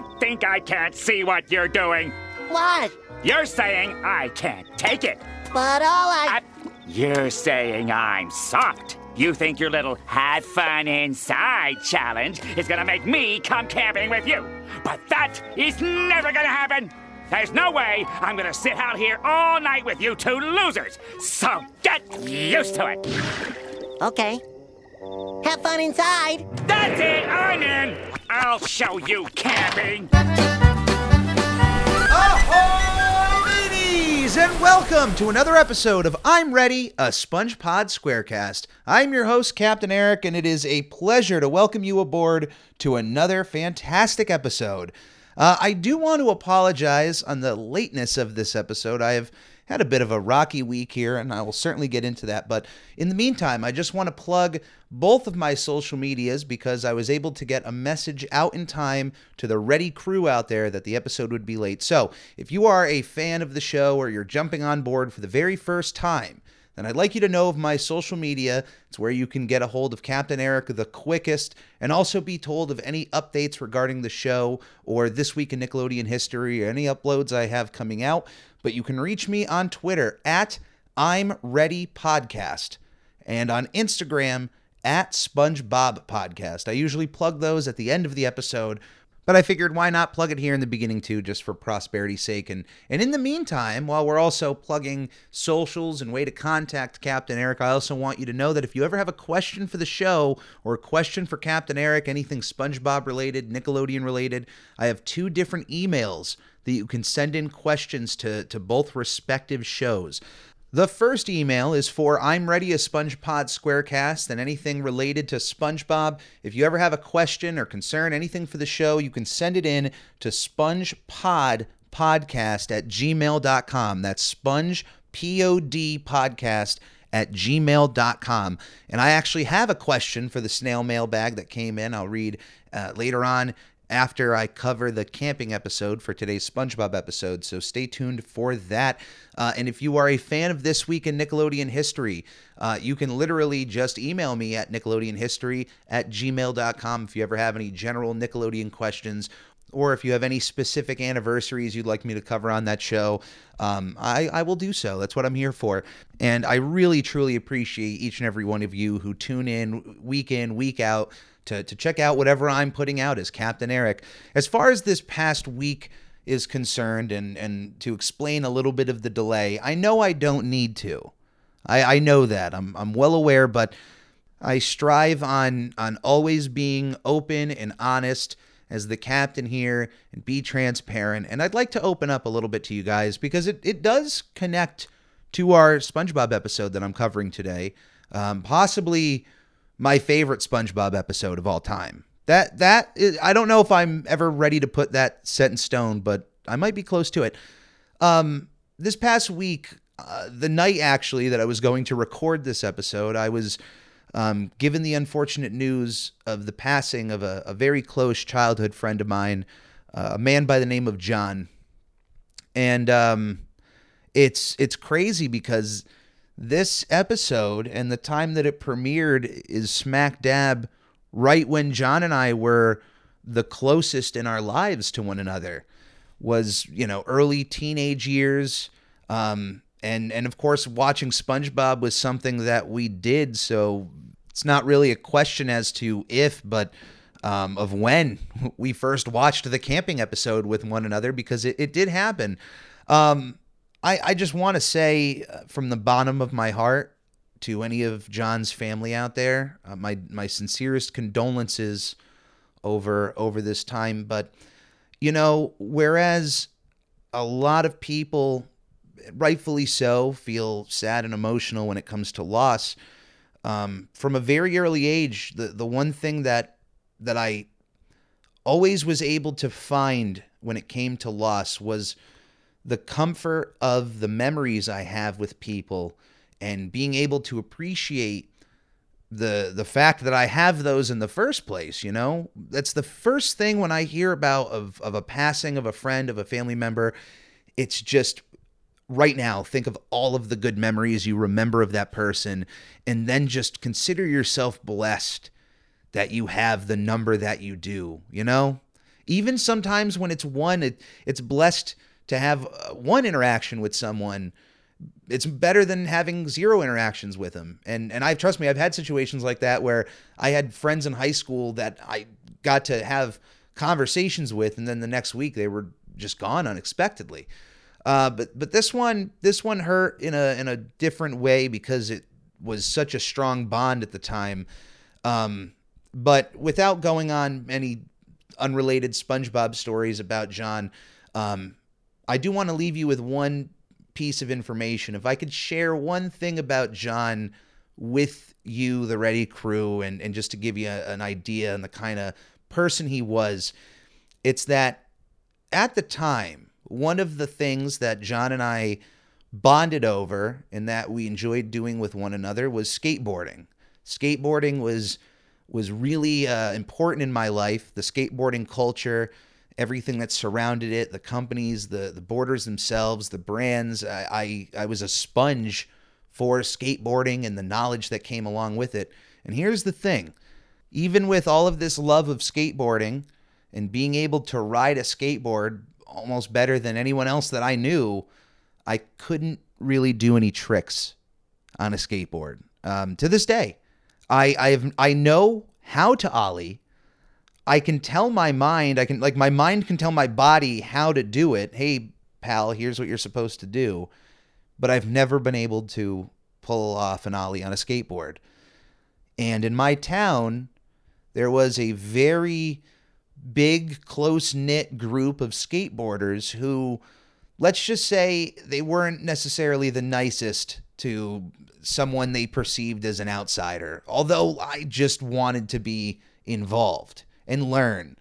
don't think I can't see what you're doing. What? You're saying I can't take it. But all I. I- You're saying I'm soft. You think your little have fun inside challenge is gonna make me come camping with you. But that is never gonna happen. There's no way I'm gonna sit out here all night with you two losers. So get used to it. Okay. Have fun inside. That's it, I'm in. I'll show you camping. Mateys, and welcome to another episode of I'm Ready, a SpongePod Squarecast. I'm your host, Captain Eric, and it is a pleasure to welcome you aboard to another fantastic episode. Uh, I do want to apologize on the lateness of this episode. I have had a bit of a rocky week here, and I will certainly get into that. But in the meantime, I just want to plug both of my social medias because I was able to get a message out in time to the ready crew out there that the episode would be late. So if you are a fan of the show or you're jumping on board for the very first time, then I'd like you to know of my social media. It's where you can get a hold of Captain Eric the quickest and also be told of any updates regarding the show or This Week in Nickelodeon History or any uploads I have coming out. But you can reach me on Twitter at I'm Ready Podcast and on Instagram at SpongeBob Podcast. I usually plug those at the end of the episode, but I figured why not plug it here in the beginning too, just for prosperity's sake. And and in the meantime, while we're also plugging socials and way to contact Captain Eric, I also want you to know that if you ever have a question for the show or a question for Captain Eric, anything SpongeBob related, Nickelodeon related, I have two different emails that you can send in questions to to both respective shows. The first email is for I'm ready a SpongePod Squarecast and anything related to SpongeBob. If you ever have a question or concern, anything for the show, you can send it in to SpongePod podcast at gmail.com. That's sponge P-O-D podcast at gmail.com. And I actually have a question for the snail mail bag that came in. I'll read uh, later on after I cover the camping episode for today's SpongeBob episode. So stay tuned for that. Uh, and if you are a fan of This Week in Nickelodeon History, uh, you can literally just email me at nickelodeonhistory at gmail.com if you ever have any general Nickelodeon questions or if you have any specific anniversaries you'd like me to cover on that show, um, I, I will do so. That's what I'm here for. And I really, truly appreciate each and every one of you who tune in week in, week out to, to check out whatever I'm putting out as Captain Eric. As far as this past week is concerned, and, and to explain a little bit of the delay, I know I don't need to. I, I know that. I'm, I'm well aware, but I strive on, on always being open and honest as the captain here and be transparent. And I'd like to open up a little bit to you guys because it, it does connect to our SpongeBob episode that I'm covering today. Um, possibly my favorite SpongeBob episode of all time. That that is, I don't know if I'm ever ready to put that set in stone, but I might be close to it. Um, this past week, uh, the night actually that I was going to record this episode, I was um, given the unfortunate news of the passing of a, a very close childhood friend of mine, uh, a man by the name of John, and um, it's it's crazy because this episode and the time that it premiered is smack dab right when John and I were the closest in our lives to one another was you know early teenage years. Um, and and of course watching SpongeBob was something that we did. So it's not really a question as to if but um, of when we first watched the camping episode with one another because it, it did happen. Um, I, I just want to say uh, from the bottom of my heart to any of John's family out there, uh, my my sincerest condolences over over this time. But you know, whereas a lot of people, rightfully so, feel sad and emotional when it comes to loss, um, from a very early age, the the one thing that that I always was able to find when it came to loss was the comfort of the memories I have with people and being able to appreciate the the fact that I have those in the first place, you know? That's the first thing when I hear about of of a passing of a friend, of a family member, it's just right now think of all of the good memories you remember of that person and then just consider yourself blessed that you have the number that you do, you know? Even sometimes when it's one, it, it's blessed to have uh, one interaction with someone. It's better than having zero interactions with them. And and I trust me, I've had situations like that where I had friends in high school that I got to have conversations with, and then the next week they were just gone unexpectedly. Uh, but but this one this one hurt in a in a different way because it was such a strong bond at the time. Um, but without going on any unrelated SpongeBob stories about John, um, I do want to leave you with one piece of information. If I could share one thing about John with you, the Ready crew, and, and just to give you a, an idea and the kind of person he was, it's that at the time, one of the things that John and I bonded over and that we enjoyed doing with one another was skateboarding. Skateboarding was was really uh, important in my life. The skateboarding culture, everything that surrounded it, the companies, the the boarders themselves, the brands. I I, I was a sponge for skateboarding and the knowledge that came along with it. And here's the thing: even with all of this love of skateboarding and being able to ride a skateboard almost better than anyone else that I knew, I couldn't really do any tricks on a skateboard. Um, to this day, I I've I know how to ollie. I can tell my mind, I can like my mind can tell my body how to do it. Hey, pal, here's what you're supposed to do. But I've never been able to pull off an ollie on a skateboard. And in my town, there was a very big, close knit group of skateboarders who, let's just say, they weren't necessarily the nicest to someone they perceived as an outsider. Although I just wanted to be involved and learn.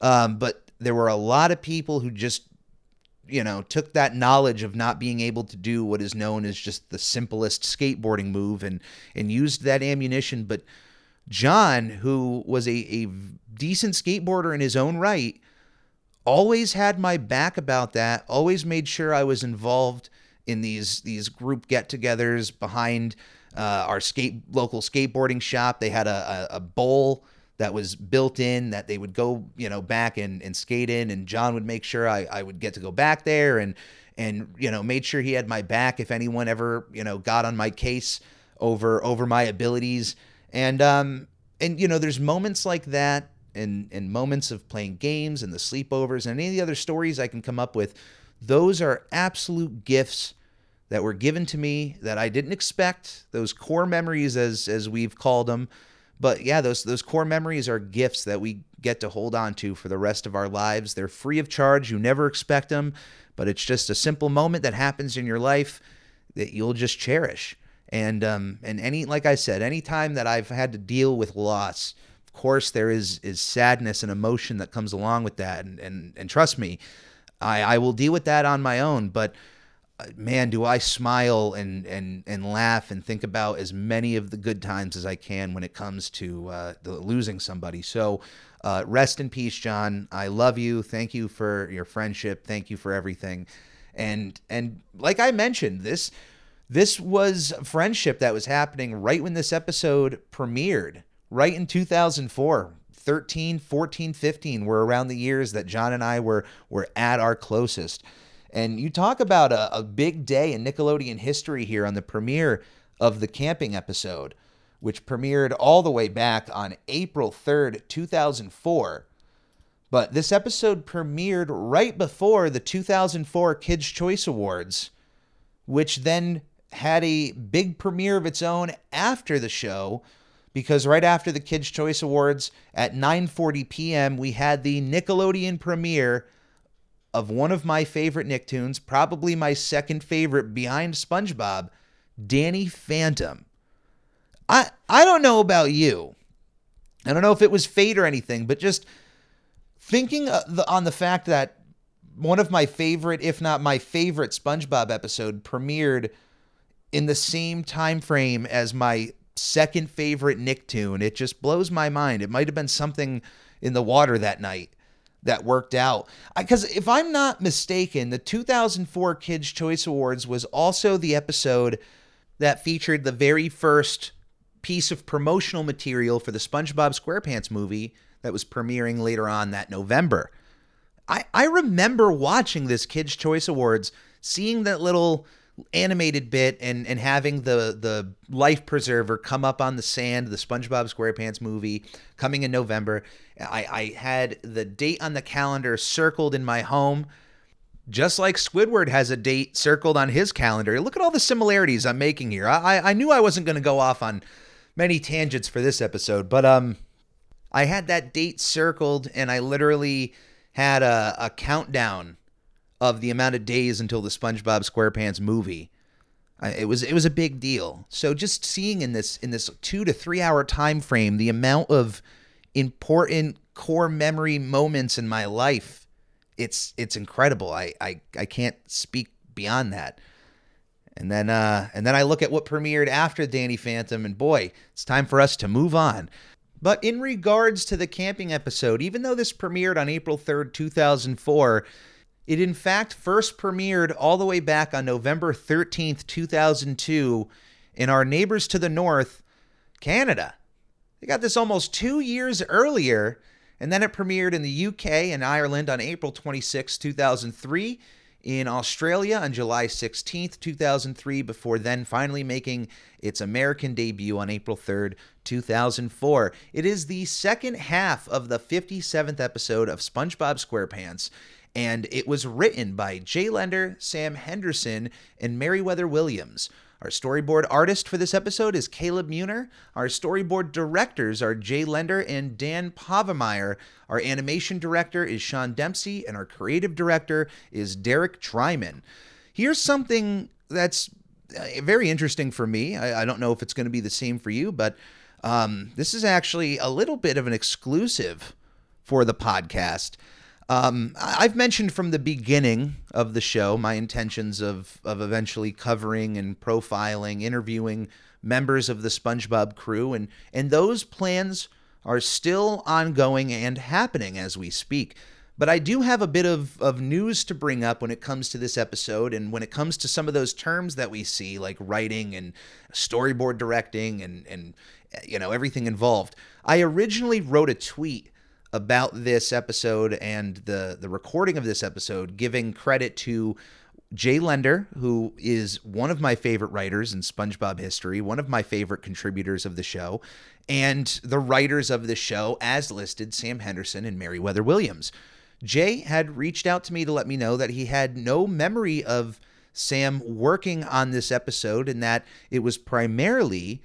Um, but there were a lot of people who just, you know, took that knowledge of not being able to do what is known as just the simplest skateboarding move and and used that ammunition. But John, who was a, a decent skateboarder in his own right, always had my back about that, always made sure I was involved in these these group get-togethers behind uh, our skate local skateboarding shop. They had a, a, a, bowl that was built in that they would go you know back and, and skate in, and John would make sure I, I would get to go back there and and you know made sure he had my back if anyone ever you know got on my case over over my abilities and um and you know there's moments like that and and moments of playing games and the sleepovers and any of the other stories I can come up with those are absolute gifts that were given to me that I didn't expect. Those core memories, as as we've called them, but yeah, those those core memories are gifts that we get to hold on to for the rest of our lives. They're free of charge. You never expect them, but it's just a simple moment that happens in your life that you'll just cherish. And um and any like I said, anytime that I've had to deal with loss, of course there is is sadness and emotion that comes along with that. And and and trust me, I I will deal with that on my own, but man, do I smile and and and laugh and think about as many of the good times as I can when it comes to uh, the, losing somebody. So, uh, rest in peace, John. I love you. Thank you for your friendship. Thank you for everything. And and like I mentioned, this this was friendship that was happening right when this episode premiered, right in 2004. 13, 14, 15 were around the years that John and I were were at our closest. And you talk about a, a big day in Nickelodeon history here on the premiere of the camping episode, which premiered all the way back on April 3rd, 2004. But this episode premiered right before the 2004 Kids' Choice Awards, which then had a big premiere of its own after the show because right after the Kids' Choice Awards at 9:40 p.m. we had the Nickelodeon premiere of one of my favorite Nicktoons, probably my second favorite behind SpongeBob, Danny Phantom. I I don't know about you. I don't know if it was fate or anything, but just thinking uh, on the fact that one of my favorite, if not my favorite SpongeBob episode premiered in the same time frame as my second favorite Nicktoon, it just blows my mind. It might have been something in the water that night that worked out. Because if I'm not mistaken, the 2004 Kids' Choice Awards was also the episode that featured the very first piece of promotional material for the SpongeBob SquarePants movie that was premiering later on that November. I, I remember watching this Kids' Choice Awards, seeing that little animated bit and and having the the life preserver come up on the sand the SpongeBob SquarePants movie coming in November. I I had the date on the calendar circled in my home just like Squidward has a date circled on his calendar. Look at all the similarities I'm making here. I I knew I wasn't going to go off on many tangents for this episode but um I had that date circled and I literally had a, a countdown of the amount of days until the SpongeBob SquarePants movie. It was it was a big deal. So just seeing in this in this 2 to 3 hour time frame the amount of important core memory moments in my life it's it's incredible. I I I can't speak beyond that. And then uh and then I look at what premiered after Danny Phantom and boy, it's time for us to move on. But in regards to the camping episode, even though this premiered on April 3rd, 2004, it in fact first premiered all the way back on November 13th, 2002, in our neighbors to the north, Canada. They got this almost two years earlier, and then it premiered in the UK and Ireland on April 26, 2003, in Australia on July 16th, 2003, before then finally making its American debut on April 3rd, 2004. It is the second half of the 57th episode of SpongeBob SquarePants and it was written by Jay Lender, Sam Henderson, and Merriwether Williams. Our storyboard artist for this episode is Caleb Meurer. Our storyboard directors are Jay Lender and Dan Povenmire. Our animation director is Sean Dempsey, and our creative director is Derek Drymon. Here's something that's uh, very interesting for me. I, I don't know if it's going to be the same for you, but um, this is actually a little bit of an exclusive for the podcast. Um, I've mentioned from the beginning of the show my intentions of of eventually covering and profiling, interviewing members of the SpongeBob crew, and and those plans are still ongoing and happening as we speak. But I do have a bit of, of news to bring up when it comes to this episode and when it comes to some of those terms that we see, like writing and storyboard directing and, and you know, everything involved. I originally wrote a tweet about this episode and the the recording of this episode, giving credit to Jay Lender, who is one of my favorite writers in SpongeBob history, one of my favorite contributors of the show, and the writers of the show, as listed, Sam Henderson and Merriwether Williams. Jay had reached out to me to let me know that he had no memory of Sam working on this episode and that it was primarily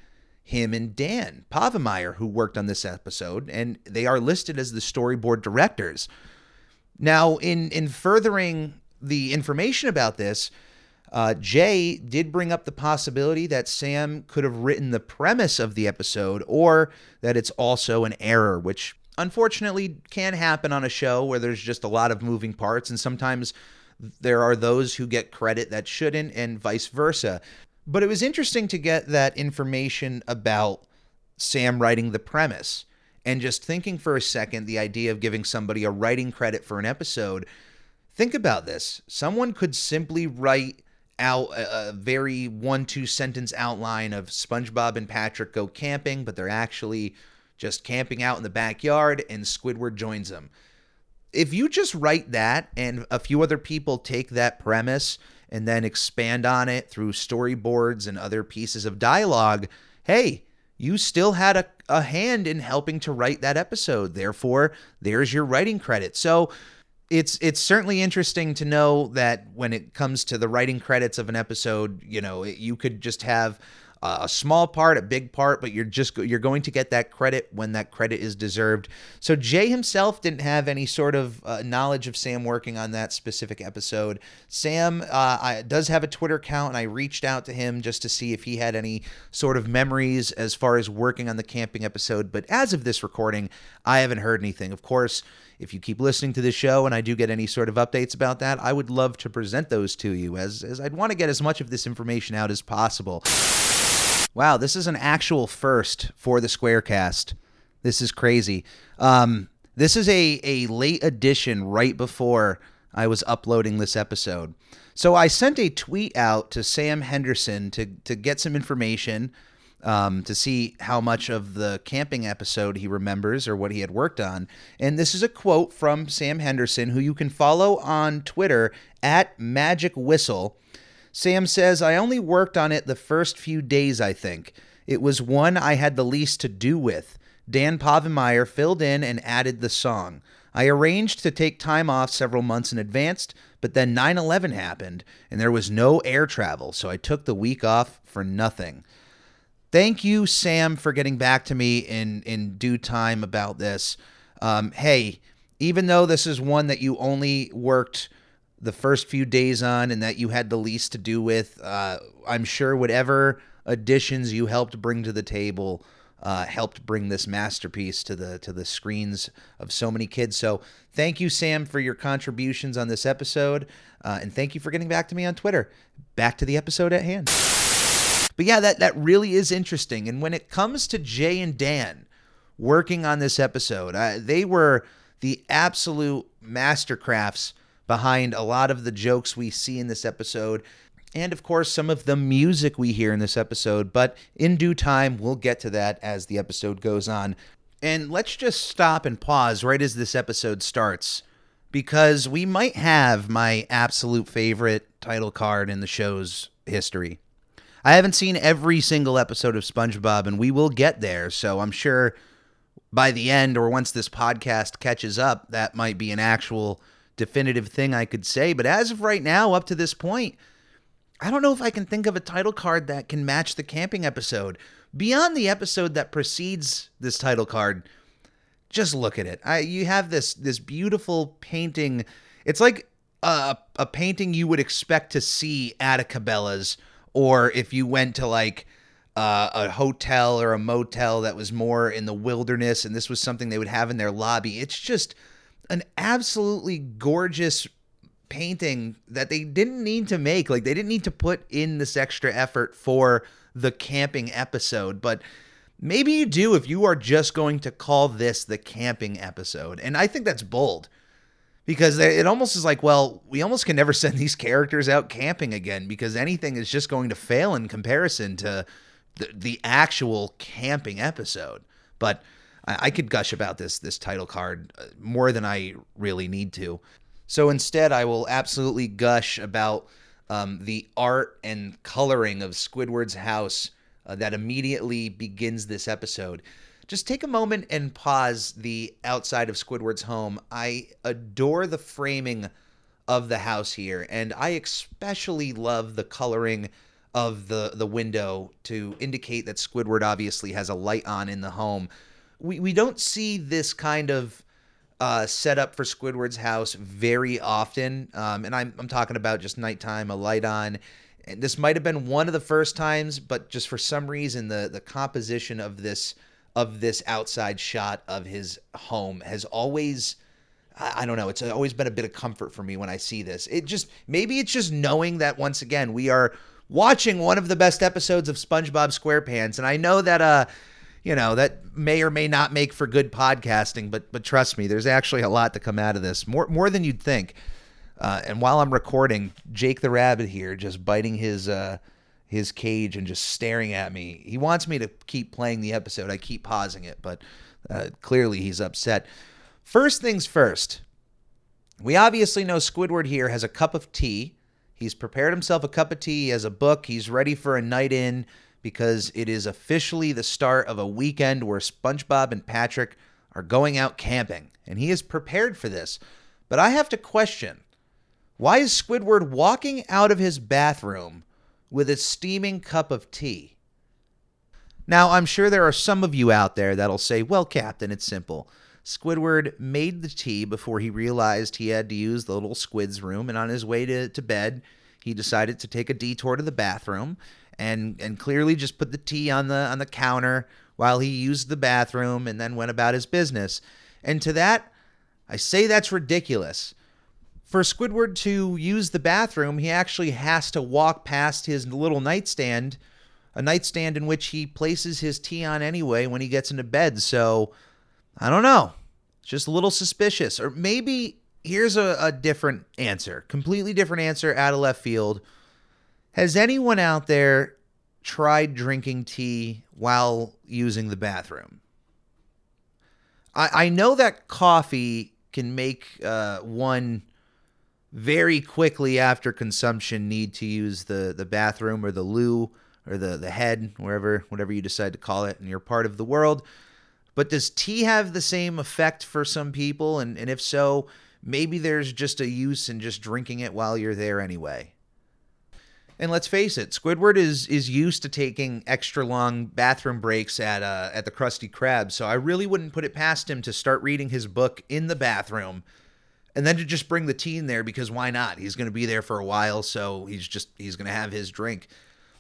him and Dan Povenmire, who worked on this episode, and they are listed as the storyboard directors. Now, in in furthering the information about this, uh, Jay did bring up the possibility that Sam could have written the premise of the episode, or that it's also an error, which unfortunately can happen on a show where there's just a lot of moving parts, and sometimes there are those who get credit that shouldn't, and vice versa. But it was interesting to get that information about Sam writing the premise and just thinking for a second the idea of giving somebody a writing credit for an episode. Think about this. Someone could simply write out a, very one two sentence outline of SpongeBob and Patrick go camping, but they're actually just camping out in the backyard and Squidward joins them. If you just write that and a few other people take that premise and then expand on it through storyboards and other pieces of dialogue, hey, you still had a, a hand in helping to write that episode. Therefore, there's your writing credit. So it's it's certainly interesting to know that when it comes to the writing credits of an episode, you know, you could just have a small part, a big part, but you're just you're going to get that credit when that credit is deserved. So Jay himself didn't have any sort of uh, knowledge of Sam working on that specific episode. Sam uh, I, does have a Twitter account, and I reached out to him just to see if he had any sort of memories as far as working on the camping episode. But as of this recording, I haven't heard anything. Of course if you keep listening to the show and I do get any sort of updates about that, I would love to present those to you as, as I'd want to get as much of this information out as possible. Wow, this is an actual first for the Squarecast. This is crazy. Um, this is a, a late edition right before I was uploading this episode. So I sent a tweet out to Sam Henderson to, to get some information um, to see how much of the camping episode he remembers or what he had worked on. And this is a quote from Sam Henderson, who you can follow on Twitter at Magic Whistle. Sam says, I only worked on it the first few days, I think. It was one I had the least to do with. Dan Povenmire filled in and added the song. I arranged to take time off several months in advance, but then 9 11 happened and there was no air travel, so I took the week off for nothing. Thank you, Sam, for getting back to me in, in due time about this. Um, hey, even though this is one that you only worked the first few days on and that you had the least to do with, uh, I'm sure whatever additions you helped bring to the table uh, helped bring this masterpiece to the to the screens of so many kids. So thank you, Sam, for your contributions on this episode, uh, and thank you for getting back to me on Twitter. Back to the episode at hand. But yeah, that that really is interesting. And when it comes to Jay and Dan working on this episode, uh, they were the absolute mastercrafts behind a lot of the jokes we see in this episode. And of course, some of the music we hear in this episode, but in due time, we'll get to that as the episode goes on. And let's just stop and pause right as this episode starts, because we might have my absolute favorite title card in the show's history. I haven't seen every single episode of SpongeBob, and we will get there. So I'm sure by the end, or once this podcast catches up, that might be an actual definitive thing I could say. But as of right now, up to this point, I don't know if I can think of a title card that can match the camping episode. Beyond the episode that precedes this title card, just look at it. I, you have this this beautiful painting. It's like a, a painting you would expect to see at a Cabela's, or if you went to like uh, a hotel or a motel that was more in the wilderness, and this was something they would have in their lobby. It's just an absolutely gorgeous painting that they didn't need to make. Like they didn't need to put in this extra effort for the camping episode, but maybe you do if you are just going to call this the camping episode. And I think that's bold because it almost is like, well, we almost can never send these characters out camping again because anything is just going to fail in comparison to the, the actual camping episode. But I, could gush about this this title card uh, more than I really need to. So instead, I will absolutely gush about um, the art and coloring of Squidward's house uh, that immediately begins this episode. Just take a moment and pause the outside of Squidward's home. I adore the framing of the house here, and I especially love the coloring of the the window to indicate that Squidward obviously has a light on in the home. We we don't see this kind of uh, set up for Squidward's house very often, um, and I'm I'm talking about just nighttime, a light on. And this might have been one of the first times, but just for some reason, the the composition of this of this outside shot of his home has always. I don't know. It's always been a bit of comfort for me when I see this. It just maybe it's just knowing that once again we are watching one of the best episodes of SpongeBob SquarePants, and I know that uh you know that may or may not make for good podcasting but but trust me there's actually a lot to come out of this more more than you'd think. Uh, and while i'm recording jake the rabbit here just biting his uh, his cage and just staring at me he wants me to keep playing the episode. I keep pausing it but uh, clearly he's upset. First things first we obviously know squidward here has a cup of tea. He's prepared himself a cup of tea he has a book he's ready for a night in because it is officially the start of a weekend where SpongeBob and Patrick are going out camping, and he is prepared for this. But I have to question why is Squidward walking out of his bathroom with a steaming cup of tea? Now, I'm sure there are some of you out there that'll say, well, Captain, it's simple. Squidward made the tea before he realized he had to use the little squid's room, and on his way to, to bed, he decided to take a detour to the bathroom and and clearly just put the tea on the on the counter while he used the bathroom and then went about his business. And to that, I say that's ridiculous. For Squidward to use the bathroom, he actually has to walk past his little nightstand, a nightstand in which he places his tea on anyway when he gets into bed. So, I don't know. Just a little suspicious. Or maybe here's a, a different answer, completely different answer out of left field has anyone out there tried drinking tea while using the bathroom. I, I know that coffee can make uh, one very quickly after consumption need to use the, the bathroom or the loo or the, the head, wherever, whatever you decide to call it in your part of the world. But does tea have the same effect for some people? And, and if so, maybe there's just a use in just drinking it while you're there anyway. And let's face it, Squidward is is used to taking extra long bathroom breaks at uh, at the Krusty Krab, so I really wouldn't put it past him to start reading his book in the bathroom, and then to just bring the tea in there because why not? He's going to be there for a while, so he's just he's going to have his drink.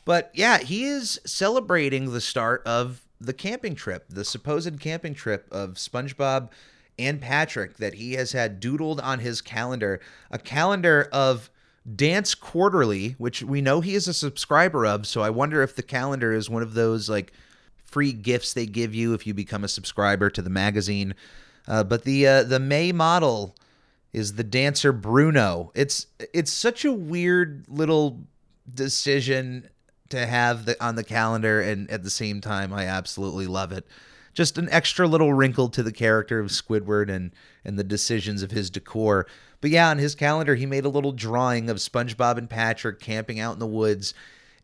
But yeah, he is celebrating the start of the camping trip, the supposed camping trip of SpongeBob and Patrick that he has had doodled on his calendar, a calendar of Dance Quarterly, which we know he is a subscriber of. So I wonder if the calendar is one of those like free gifts they give you if you become a subscriber to the magazine. Uh, but the uh, the May model is the dancer Bruno. It's it's such a weird little decision to have the, on the calendar, and at the same time, I absolutely love it. Just an extra little wrinkle to the character of Squidward and and the decisions of his decor. But yeah, on his calendar, he made a little drawing of SpongeBob and Patrick camping out in the woods.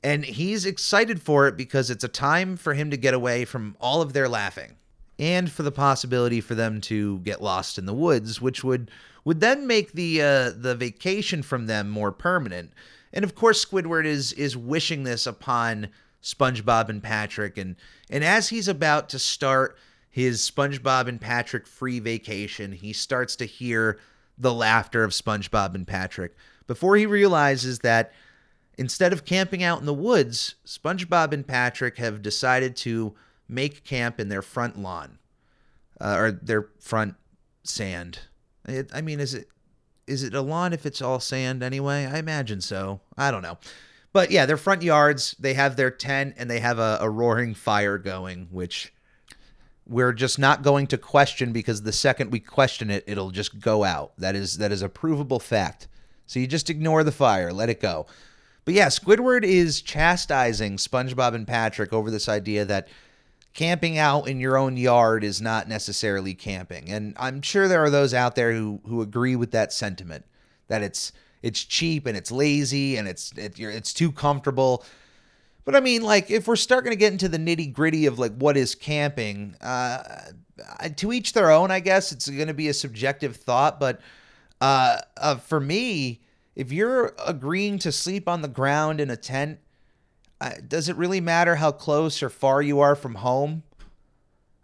And he's excited for it because it's a time for him to get away from all of their laughing and for the possibility for them to get lost in the woods, which would would then make the uh, the vacation from them more permanent. And of course, Squidward is is wishing this upon SpongeBob and Patrick, and and as he's about to start his SpongeBob and Patrick free vacation, he starts to hear the laughter of SpongeBob and Patrick before he realizes that instead of camping out in the woods, SpongeBob and Patrick have decided to make camp in their front lawn uh, or their front sand. It, I mean, is it is it a lawn if it's all sand anyway? I imagine so. I don't know. But yeah, their front yards, they have their tent and they have a, a roaring fire going, which we're just not going to question because the second we question it, it'll just go out. That is that is a provable fact. So you just ignore the fire, let it go. But yeah, Squidward is chastising SpongeBob and Patrick over this idea that camping out in your own yard is not necessarily camping. And I'm sure there are those out there who who agree with that sentiment that it's it's cheap and it's lazy and it's it, it's too comfortable. But I mean, like, if we're starting to get into the nitty gritty of like what is camping, uh, to each their own. I guess it's going to be a subjective thought, but uh, uh, for me, if you're agreeing to sleep on the ground in a tent, uh, does it really matter how close or far you are from home?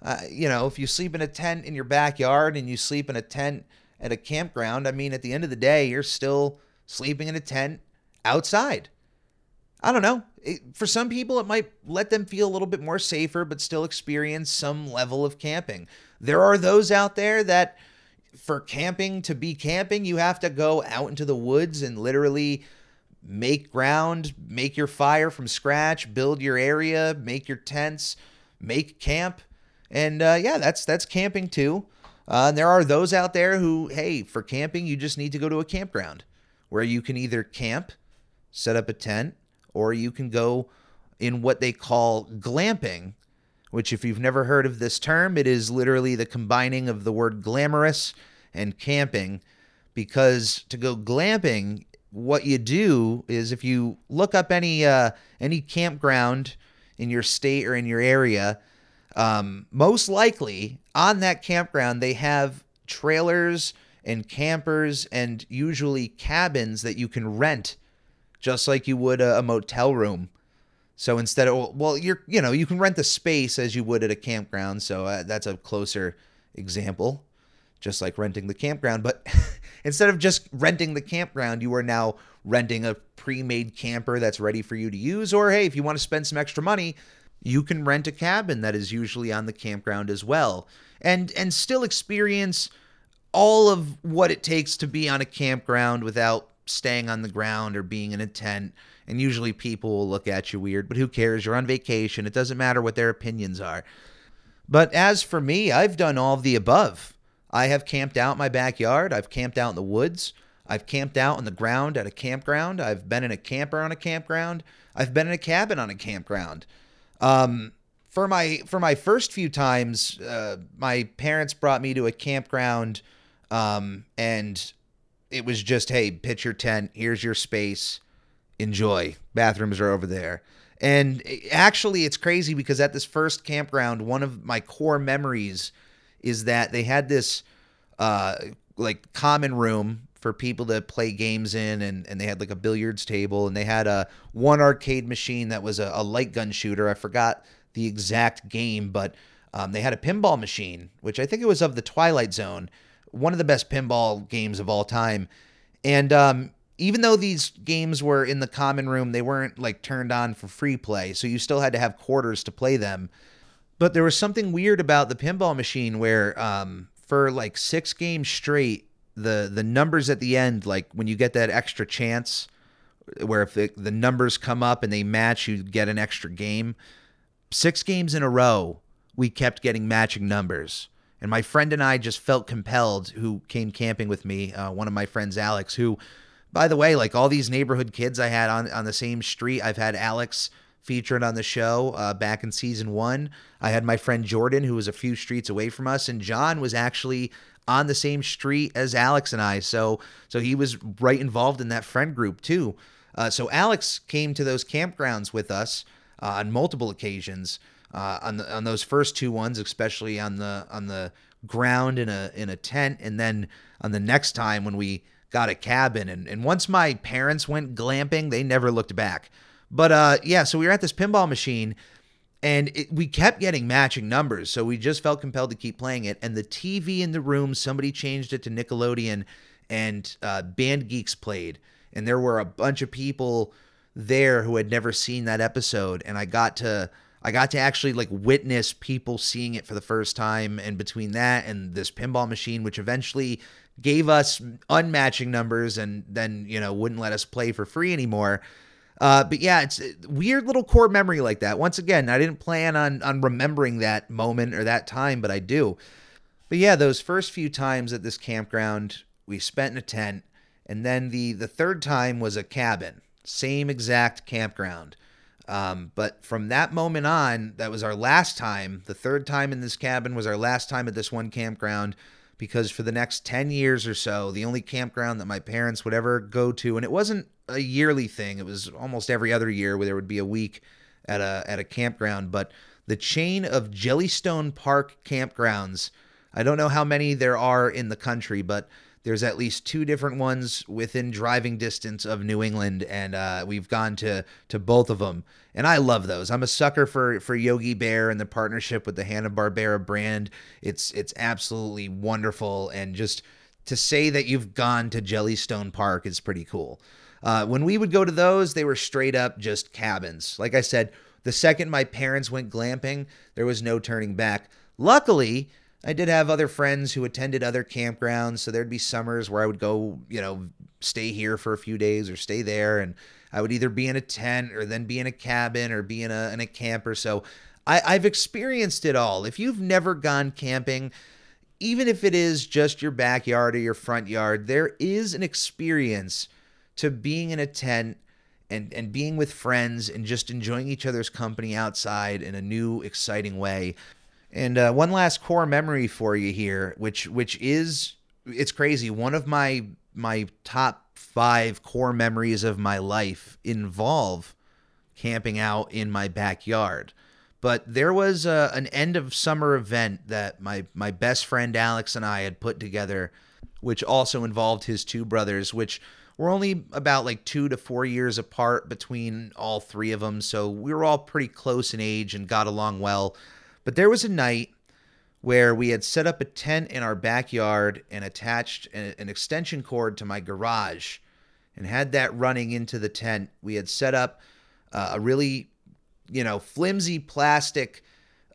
Uh, you know, if you sleep in a tent in your backyard and you sleep in a tent at a campground, I mean, at the end of the day, you're still sleeping in a tent outside. I don't know. It, for some people, it might let them feel a little bit more safer, but still experience some level of camping. There are those out there that, for camping to be camping, you have to go out into the woods and literally make ground, make your fire from scratch, build your area, make your tents, make camp. And uh, yeah, that's that's camping too. Uh, and there are those out there who, hey, for camping, you just need to go to a campground where you can either camp, set up a tent, or you can go in what they call glamping, which, if you've never heard of this term, it is literally the combining of the word glamorous and camping. Because to go glamping, what you do is if you look up any uh, any campground in your state or in your area, um, most likely on that campground they have trailers and campers and usually cabins that you can rent just like you would a, a motel room. So instead of well, you're you know you can rent the space as you would at a campground. So uh, that's a closer example, just like renting the campground. But instead of just renting the campground, you are now renting a pre-made camper that's ready for you to use. Or hey, if you want to spend some extra money, you can rent a cabin that is usually on the campground as well, and and still experience all of what it takes to be on a campground without staying on the ground or being in a tent. And usually people will look at you weird, but who cares? You're on vacation. It doesn't matter what their opinions are. But as for me, I've done all of the above. I have camped out my backyard. I've camped out in the woods. I've camped out on the ground at a campground. I've been in a camper on a campground. I've been in a cabin on a campground. Um, for my for my first few times, uh, my parents brought me to a campground, um, and it was just, hey, pitch your tent. Here's your space. Enjoy. Bathrooms are over there. And actually, it's crazy because at this first campground, one of my core memories is that they had this uh, like common room for people to play games in, and, and they had like a billiards table, and they had a one arcade machine that was a, a light gun shooter. I forgot the exact game, but um, they had a pinball machine, which I think it was of the Twilight Zone, one of the best pinball games of all time. And um, even though these games were in the common room, they weren't like turned on for free play, so you still had to have quarters to play them. But there was something weird about the pinball machine where um, for like six games straight, the the numbers at the end, like when you get that extra chance, where if the, the numbers come up and they match, you get an extra game. Six games in a row, we kept getting matching numbers. And my friend and I just felt compelled, who came camping with me, uh, one of my friends, Alex, who, by the way, like all these neighborhood kids I had on, on the same street, I've had Alex featured on the show uh, back in season one. I had my friend Jordan, who was a few streets away from us, and John was actually on the same street as Alex and I. So so he was right involved in that friend group too. Uh, so Alex came to those campgrounds with us uh, on multiple occasions. Uh, on the, on those first two ones, especially on the on the ground in a in a tent, and then on the next time when we got a cabin. And and once my parents went glamping, they never looked back. But uh, yeah, so we were at this pinball machine, and it, we kept getting matching numbers. So we just felt compelled to keep playing it. And the TV in the room, somebody changed it to Nickelodeon, and uh, Band Geeks played. And there were a bunch of people there who had never seen that episode, and I got to. I got to actually like witness people seeing it for the first time, and between that and this pinball machine, which eventually gave us unmatching numbers, and then you know wouldn't let us play for free anymore. Uh, but yeah, it's weird little core memory like that. Once again, I didn't plan on on remembering that moment or that time, but I do. But yeah, those first few times at this campground, we spent in a tent, and then the the third time was a cabin, same exact campground. Um, but from that moment on, that was our last time. The third time in this cabin was our last time at this one campground because for the next 10 years or so, the only campground that my parents would ever go to, and it wasn't a yearly thing, it was almost every other year where there would be a week at a, at a campground, but the chain of Jellystone Park campgrounds, I don't know how many there are in the country, but there's at least two different ones within driving distance of New England, and uh, we've gone to to both of them. And I love those. I'm a sucker for for Yogi Bear and the partnership with the Hanna Barbera brand. It's it's absolutely wonderful, and just to say that you've gone to Jellystone Park is pretty cool. Uh, when we would go to those, they were straight up just cabins. Like I said, the second my parents went glamping, there was no turning back. Luckily, I did have other friends who attended other campgrounds, so there'd be summers where I would go, you know, stay here for a few days or stay there, and I would either be in a tent or then be in a cabin or be in a in a camper. So I, I've experienced it all. If you've never gone camping, even if it is just your backyard or your front yard, there is an experience to being in a tent and and being with friends and just enjoying each other's company outside in a new exciting way. And uh, one last core memory for you here, which which is it's crazy. One of my my top five core memories of my life involve camping out in my backyard. But there was a, an end of summer event that my my best friend Alex and I had put together, which also involved his two brothers, which were only about like two to four years apart between all three of them. So we were all pretty close in age and got along well. But there was a night where we had set up a tent in our backyard and attached an extension cord to my garage and had that running into the tent. We had set up uh, a really, you know, flimsy plastic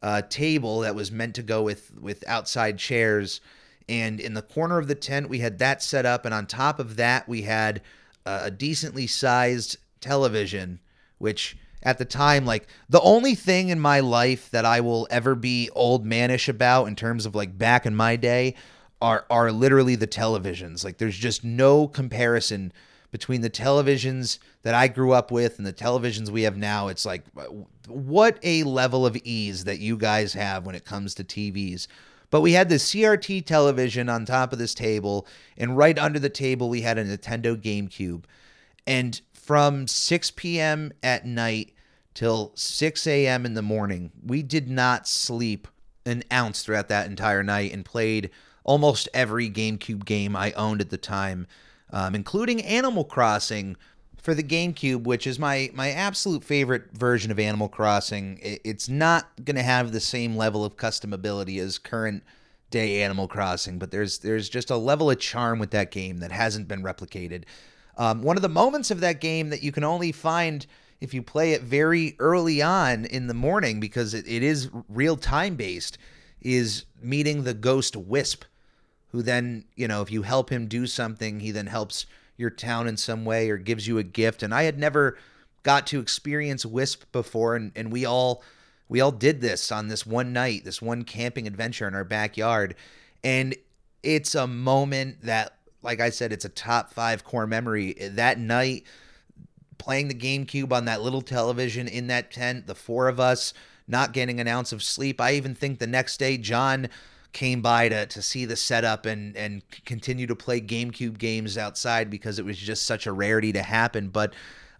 uh, table that was meant to go with with outside chairs. And in the corner of the tent, we had that set up, and on top of that, we had uh, a decently sized television, which at the time like the only thing in my life that I will ever be old manish about in terms of like back in my day are are literally the televisions. Like there's just no comparison between the televisions that I grew up with and the televisions we have now. It's like what a level of ease that you guys have when it comes to TVs. But we had the CRT television on top of this table, and right under the table we had a Nintendo GameCube. And from 6 p.m. at night till 6 a.m. in the morning, we did not sleep an ounce throughout that entire night and played almost every GameCube game I owned at the time, um, including Animal Crossing for the GameCube, which is my my absolute favorite version of Animal Crossing. It's not going to have the same level of customability as current day Animal Crossing, but there's there's just a level of charm with that game that hasn't been replicated. Um, one of the moments of that game that you can only find if you play it very early on in the morning because it, it is real time based is meeting the ghost Wisp, who then, you know, if you help him do something, he then helps your town in some way or gives you a gift. And I had never got to experience Wisp before, and, and we all we all did this on this one night, this one camping adventure in our backyard. And it's a moment that, like I said, it's a top five core memory. That night, playing the GameCube on that little television in that tent, the four of us not getting an ounce of sleep. I even think the next day, John came by to, to see the setup and, and continue to play GameCube games outside because it was just such a rarity to happen. But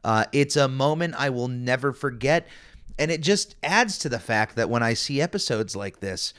uh, it's a moment I will never forget. And it just adds to the fact that when I see episodes like this,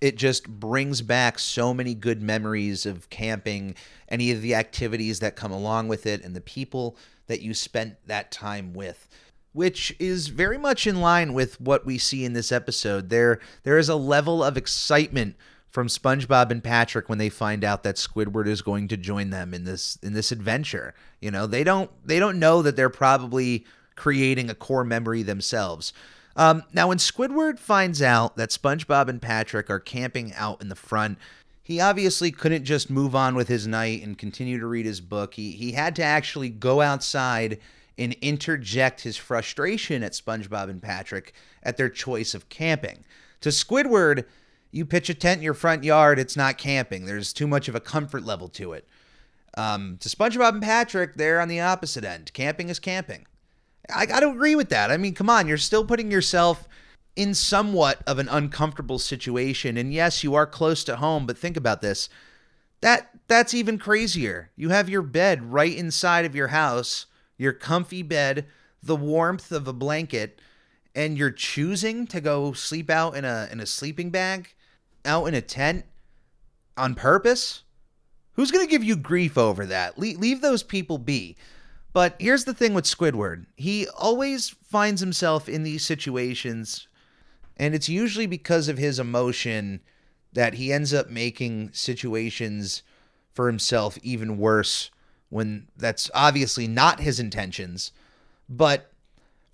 it just brings back so many good memories of camping, any of the activities that come along with it, and the people that you spent that time with which is very much in line with what we see in this episode. There there is a level of excitement from SpongeBob and Patrick when they find out that Squidward is going to join them in this in this adventure. You know, they don't they don't know that they're probably creating a core memory themselves. Um, now, when Squidward finds out that SpongeBob and Patrick are camping out in the front, he obviously couldn't just move on with his night and continue to read his book. He he had to actually go outside and interject his frustration at SpongeBob and Patrick at their choice of camping. To Squidward, you pitch a tent in your front yard, it's not camping. There's too much of a comfort level to it. Um, to SpongeBob and Patrick, they're on the opposite end. Camping is camping. I got to agree with that. I mean, come on, you're still putting yourself in somewhat of an uncomfortable situation. And yes, you are close to home, but think about this. That that's even crazier. You have your bed right inside of your house your comfy bed, the warmth of a blanket, and you're choosing to go sleep out in a in a sleeping bag, out in a tent on purpose? Who's going to give you grief over that? Le- leave those people be. But here's the thing with Squidward. He always finds himself in these situations and it's usually because of his emotion that he ends up making situations for himself even worse when that's obviously not his intentions. But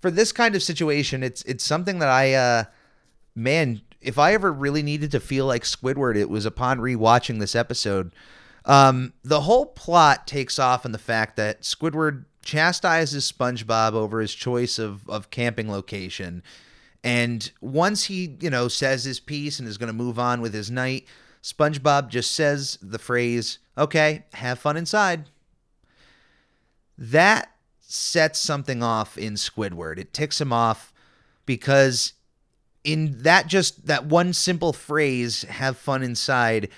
for this kind of situation, it's it's something that I uh man, if I ever really needed to feel like Squidward, it was upon rewatching this episode. Um, the whole plot takes off in the fact that Squidward chastises SpongeBob over his choice of, of camping location. And once he, you know, says his piece and is going to move on with his night, SpongeBob just says the phrase, okay, have fun inside that sets something off in Squidward. It ticks him off because in that just that one simple phrase, have fun inside,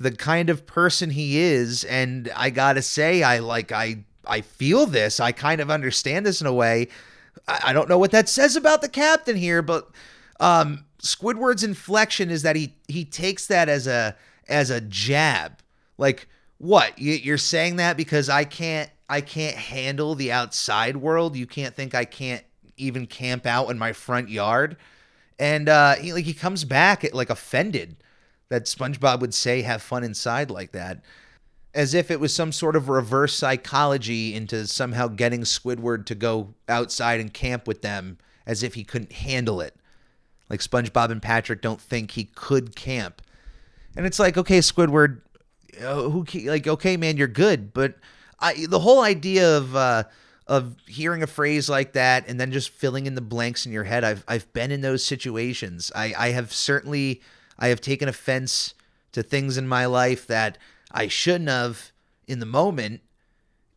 the kind of person he is, and I gotta say, I like I I feel this. I kind of understand this in a way. I, I don't know what that says about the captain here, but um Squidward's inflection is that he he takes that as a as a jab. Like what? You're saying that because I can't I can't handle the outside world. You can't think I can't even camp out in my front yard. And uh, he like he comes back at, like offended that SpongeBob would say have fun inside like that. As if it was some sort of reverse psychology into somehow getting Squidward to go outside and camp with them as if he couldn't handle it. Like SpongeBob and Patrick don't think he could camp. And it's like, okay, Squidward, uh, who like okay man you're good but i the whole idea of uh of hearing a phrase like that and then just filling in the blanks in your head i've i've been in those situations i i have certainly i have taken offense to things in my life that I shouldn't have in the moment.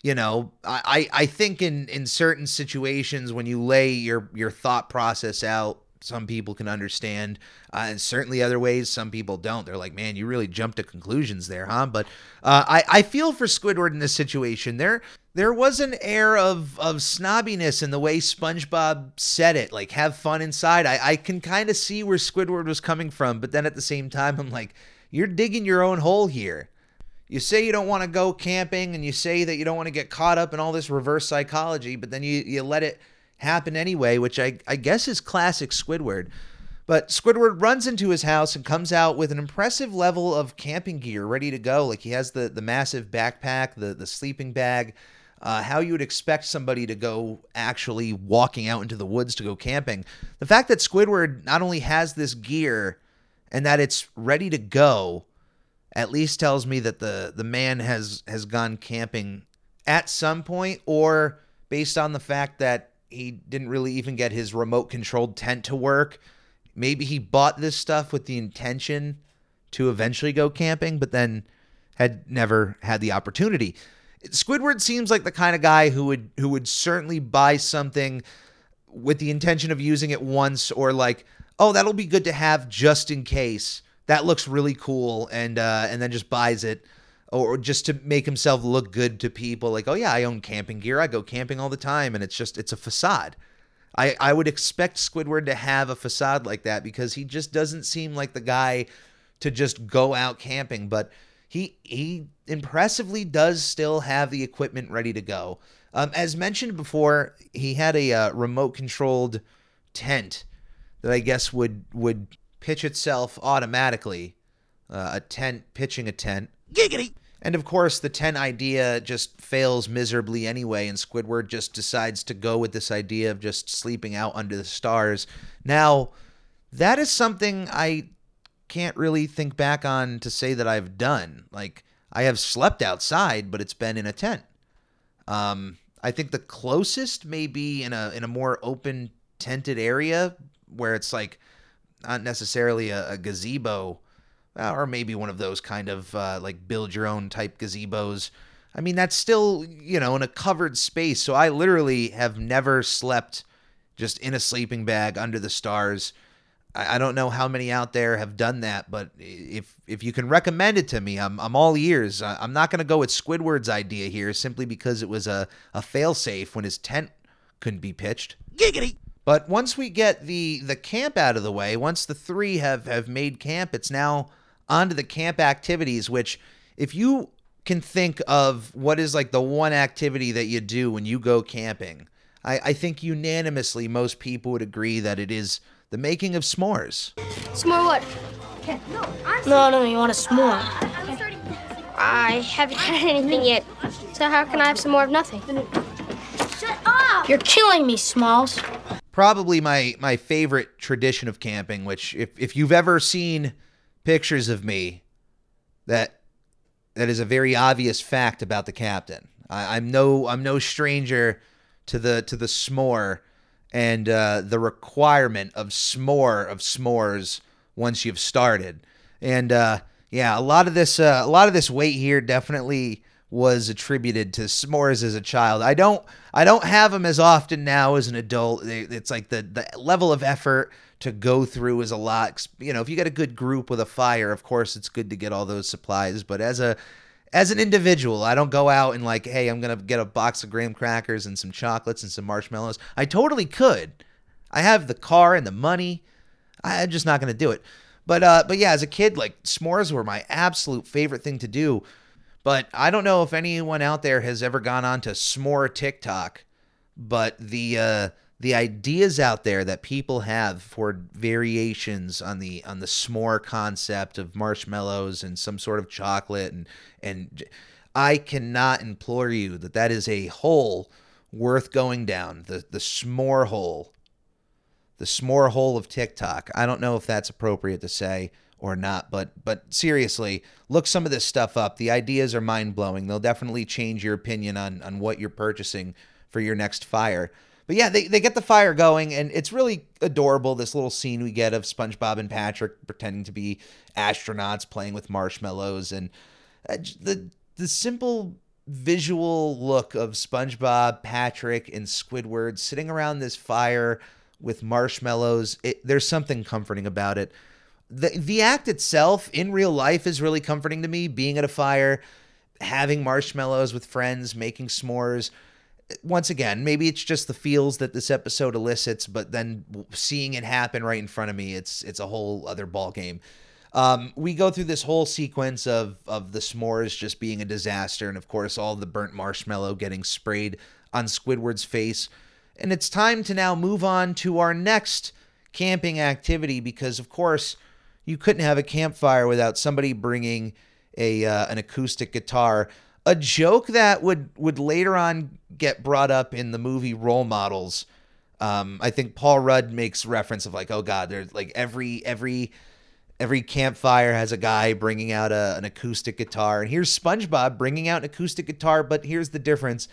You know, I, I think in, in certain situations when you lay your, your thought process out, some people can understand, uh, and certainly other ways some people don't. They're like, man, you really jumped to conclusions there, huh? But uh, I I feel for Squidward in this situation. There there was an air of of snobbiness in the way SpongeBob said it, like have fun inside. I I can kind of see where Squidward was coming from, but then at the same time, I'm like, you're digging your own hole here. You say you don't want to go camping and you say that you don't want to get caught up in all this reverse psychology, but then you, you let it happen anyway, which I, I guess is classic Squidward. But Squidward runs into his house and comes out with an impressive level of camping gear ready to go. Like he has the, the massive backpack, the, the sleeping bag, uh, how you would expect somebody to go actually walking out into the woods to go camping. The fact that Squidward not only has this gear and that it's ready to go at least tells me that the, the man has, has gone camping at some point or based on the fact that he didn't really even get his remote controlled tent to work. Maybe he bought this stuff with the intention to eventually go camping, but then had never had the opportunity. Squidward seems like the kind of guy who would who would certainly buy something with the intention of using it once or like, oh, that'll be good to have just in case. That looks really cool, and uh, and then just buys it or just to make himself look good to people like oh yeah i own camping gear. I go camping all the time and it's just it's a facade. I i would expect squidward to have a facade like that because he just doesn't seem like the guy to just go out camping but he he impressively does still have the equipment ready to go. Um, as mentioned before he had a uh, remote controlled tent that i guess would would pitch itself automatically uh, a tent pitching a tent. Giggity! And of course, the tent idea just fails miserably anyway, and Squidward just decides to go with this idea of just sleeping out under the stars. Now, that is something I can't really think back on to say that I've done. Like, I have slept outside, but it's been in a tent. Um, I think the closest may be in a in a more open tented area where it's like not necessarily a, a gazebo or maybe one of those kind of uh, like build your own type gazebos. I mean, that's still, you know, in a covered space. So I literally have never slept just in a sleeping bag under the stars. I, I don't know how many out there have done that, but if if you can recommend it to me, I'm I'm all ears. I'm not going to go with Squidward's idea here simply because it was a a failsafe when his tent couldn't be pitched. Giggity! But once we get the the camp out of the way, once the three have have made camp, it's now onto the camp activities, which if you can think of what is like the one activity that you do when you go camping, I, I think unanimously most people would agree that it is the making of s'mores. S'more what? No, no, you want a s'more. I haven't had anything yet, so how can I have some more of nothing? Shut up! You're killing me, Smalls. Probably my my favorite tradition of camping, which if, if you've ever seen pictures of me, that that is a very obvious fact about the captain. I, am no I'm no stranger to the to the s'more and uh, the requirement of s'more of s'mores once you've started. And uh, yeah, a lot of this uh, a lot of this weight here definitely was attributed to s'mores as a child. I don't I don't have them as often now as an adult. It's like the the level of effort to go through is a lot. You know, if you got a good group with a fire, of course it's good to get all those supplies, but as a as an individual, I don't go out and like, hey, I'm gonna get a box of graham crackers and some chocolates and some marshmallows. I totally could. I have the car and the money. I'm just not gonna do it. But uh, but yeah, as a kid, like s'mores were my absolute favorite thing to do. But I don't know if anyone out there has ever gone on to s'more TikTok, but the uh, the ideas out there that people have for variations on the on the s'more concept of marshmallows and some sort of chocolate and and I cannot implore you that that is a hole worth going down the the s'more hole the s'more hole of TikTok. I don't know if that's appropriate to say or not. But but seriously, look some of this stuff up. The ideas are mind blowing. They'll definitely change your opinion on on what you're purchasing for your next fire. But yeah, they, they get the fire going, and it's really adorable. This little scene we get of SpongeBob and Patrick pretending to be astronauts playing with marshmallows, and uh, the the simple visual look of SpongeBob, Patrick, and Squidward sitting around this fire with marshmallows. It, there's something comforting about it. The the act itself in real life is really comforting to me. Being at a fire, having marshmallows with friends, making s'mores. Once again, maybe it's just the feels that this episode elicits, but then seeing it happen right in front of me, it's it's a whole other ball game. Um, we go through this whole sequence of of the s'mores just being a disaster, and of course all the burnt marshmallow getting sprayed on Squidward's face. And it's time to now move on to our next camping activity because, of course, you couldn't have a campfire without somebody bringing a uh, an acoustic guitar. A joke that would would later on get brought up in the movie Role Models. Um, I think Paul Rudd makes reference of like, oh God, there's like every every every campfire has a guy bringing out a, an acoustic guitar, and here's SpongeBob bringing out an acoustic guitar. But here's the difference: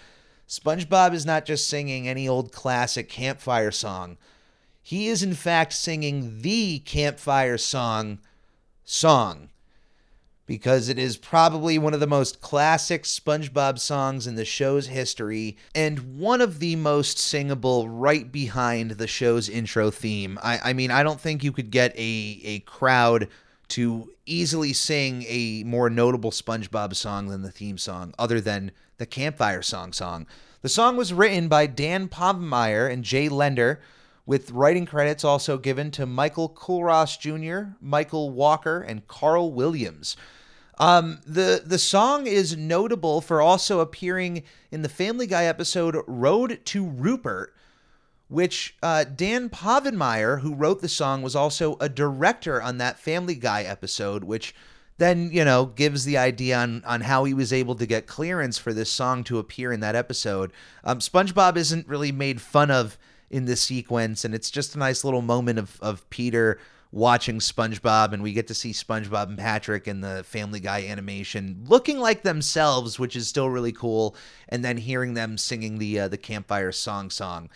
SpongeBob is not just singing any old classic campfire song. He is in fact singing the campfire song song because it is probably one of the most classic SpongeBob songs in the show's history and one of the most singable right behind the show's intro theme. I, I mean, I don't think you could get a, a crowd to easily sing a more notable SpongeBob song than the theme song, other than the Campfire Song song. The song was written by Dan Povenmire and Jay Lender, with writing credits also given to Michael Culross Jr., Michael Walker, and Carl Williams. Um, the the song is notable for also appearing in the Family Guy episode "Road to Rupert," which uh, Dan Povenmire, who wrote the song, was also a director on that Family Guy episode, which then you know gives the idea on on how he was able to get clearance for this song to appear in that episode. Um, SpongeBob isn't really made fun of in this sequence, and it's just a nice little moment of of Peter watching SpongeBob, and we get to see SpongeBob and Patrick in the Family Guy animation looking like themselves, which is still really cool. And then hearing them singing the uh, the campfire song song.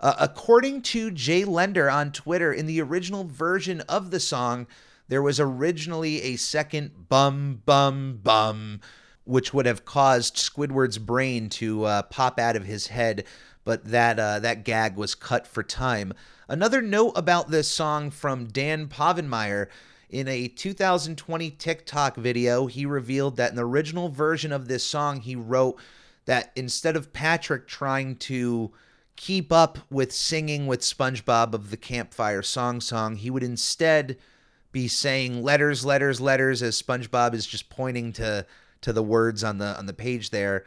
Uh, according to Jay Lender on Twitter, in the original version of the song, there was originally a second bum bum bum, which would have caused Squidward's brain to uh, pop out of his head, but that uh, that gag was cut for time. Another note about this song from Dan Povenmire. In a 2020 TikTok video, he revealed that in the original version of this song, he wrote that instead of Patrick trying to keep up with singing with SpongeBob of the Campfire Song Song, he would instead be saying letters, letters, letters as SpongeBob is just pointing to to the words on the on the page there.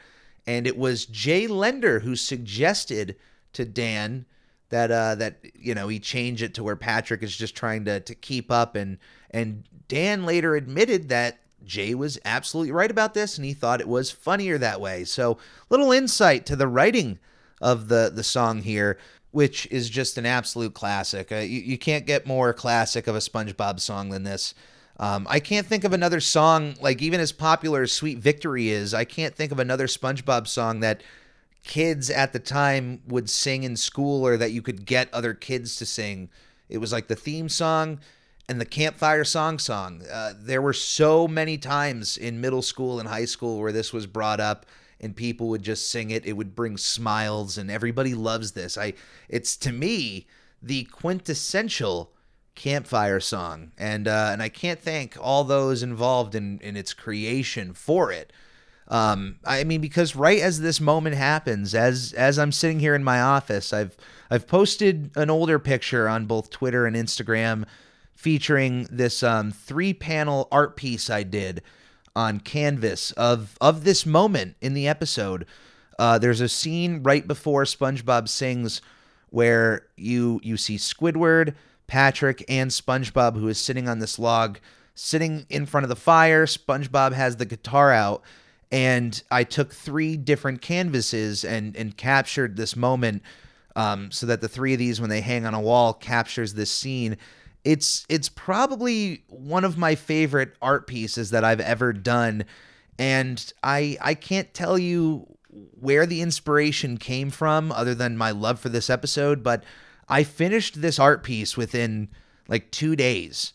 And it was Jay Lender who suggested to Dan that uh that you know he changed it to where Patrick is just trying to to keep up and and Dan later admitted that Jay was absolutely right about this and he thought it was funnier that way. So little insight to the writing of the the song here which is just an absolute classic. Uh, you, you can't get more classic of a SpongeBob song than this. Um, I can't think of another song, like even as popular as Sweet Victory is, I can't think of another SpongeBob song that kids at the time would sing in school or that you could get other kids to sing. It was like the theme song and the campfire song song. Uh, there were so many times in middle school and high school where this was brought up and people would just sing it. It would bring smiles and everybody loves this. I it's to me the quintessential campfire song and uh, and I can't thank all those involved in in its creation for it. Um, I mean, because right as this moment happens, as as I'm sitting here in my office, I've I've posted an older picture on both Twitter and Instagram featuring this um, three panel art piece I did on canvas of of this moment in the episode. Uh, there's a scene right before SpongeBob sings where you you see Squidward, Patrick, and SpongeBob who is sitting on this log, sitting in front of the fire. SpongeBob has the guitar out and I took three different canvases and and captured this moment um, so that the three of these, when they hang on a wall, captures this scene. It's it's probably one of my favorite art pieces that I've ever done, and I I can't tell you where the inspiration came from, other than my love for this episode, but I finished this art piece within like two days.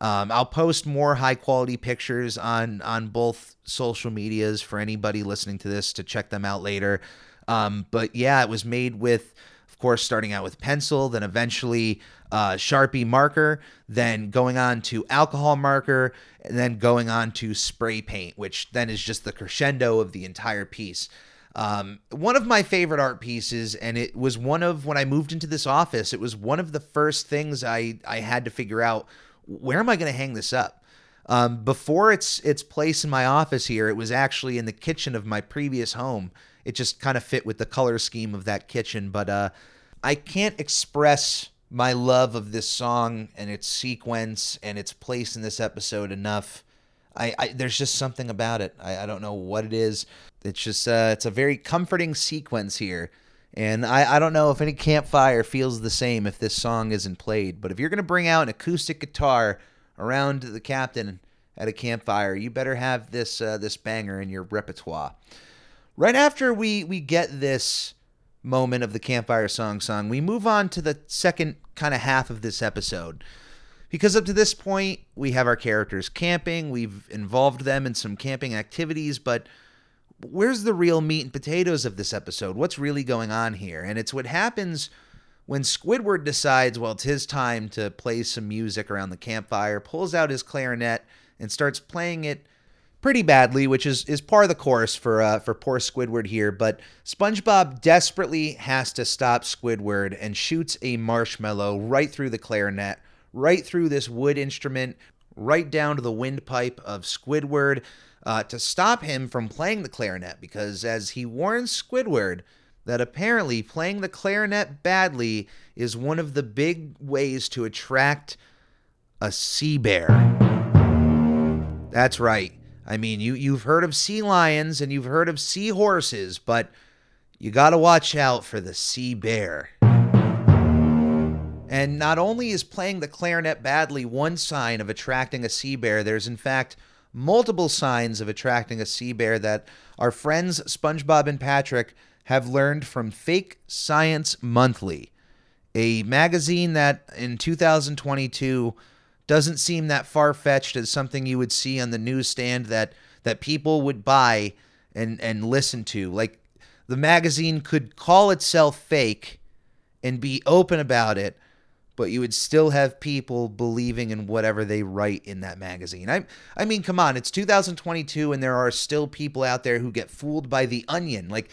Um, I'll post more high quality pictures on on both social medias for anybody listening to this to check them out later. Um, but yeah, it was made with, of course, starting out with pencil, then eventually uh, Sharpie marker, then going on to alcohol marker, and then going on to spray paint, which then is just the crescendo of the entire piece. Um, one of my favorite art pieces, and it was one of when I moved into this office, it was one of the first things I, I had to figure out where am I going to hang this up? Um, before its its place in my office here, it was actually in the kitchen of my previous home. It just kind of fit with the color scheme of that kitchen, but uh, I can't express my love of this song and its sequence and its place in this episode enough. I, I there's just something about it. I, I don't know what it is. It's just uh, it's a very comforting sequence here. And I, I don't know if any campfire feels the same if this song isn't played. But if you're gonna bring out an acoustic guitar around the captain at a campfire, you better have this uh, this banger in your repertoire. Right after we we get this moment of the campfire song song, we move on to the second kind of half of this episode. Because up to this point, we have our characters camping, we've involved them in some camping activities, but where's the real meat and potatoes of this episode? What's really going on here? And it's what happens when Squidward decides, well, it's his time to play some music around the campfire, pulls out his clarinet and starts playing it pretty badly, which is is par the course for uh, for poor Squidward here. But SpongeBob desperately has to stop Squidward and shoots a marshmallow right through the clarinet, right through this wood instrument, right down to the windpipe of Squidward. Uh, to stop him from playing the clarinet, because as he warns Squidward that apparently playing the clarinet badly is one of the big ways to attract a sea bear. That's right. I mean, you you've heard of sea lions and you've heard of sea horses, but you got to watch out for the sea bear. And not only is playing the clarinet badly one sign of attracting a sea bear, there's in fact multiple signs of attracting a sea bear that our friends SpongeBob and Patrick have learned from Fake Science Monthly, a magazine that in 2022 doesn't seem that far fetched as something you would see on the newsstand that that people would buy and and listen to. Like the magazine could call itself fake and be open about it, but you would still have people believing in whatever they write in that magazine. I I mean, come on, it's 2022 and there are still people out there who get fooled by the onion. Like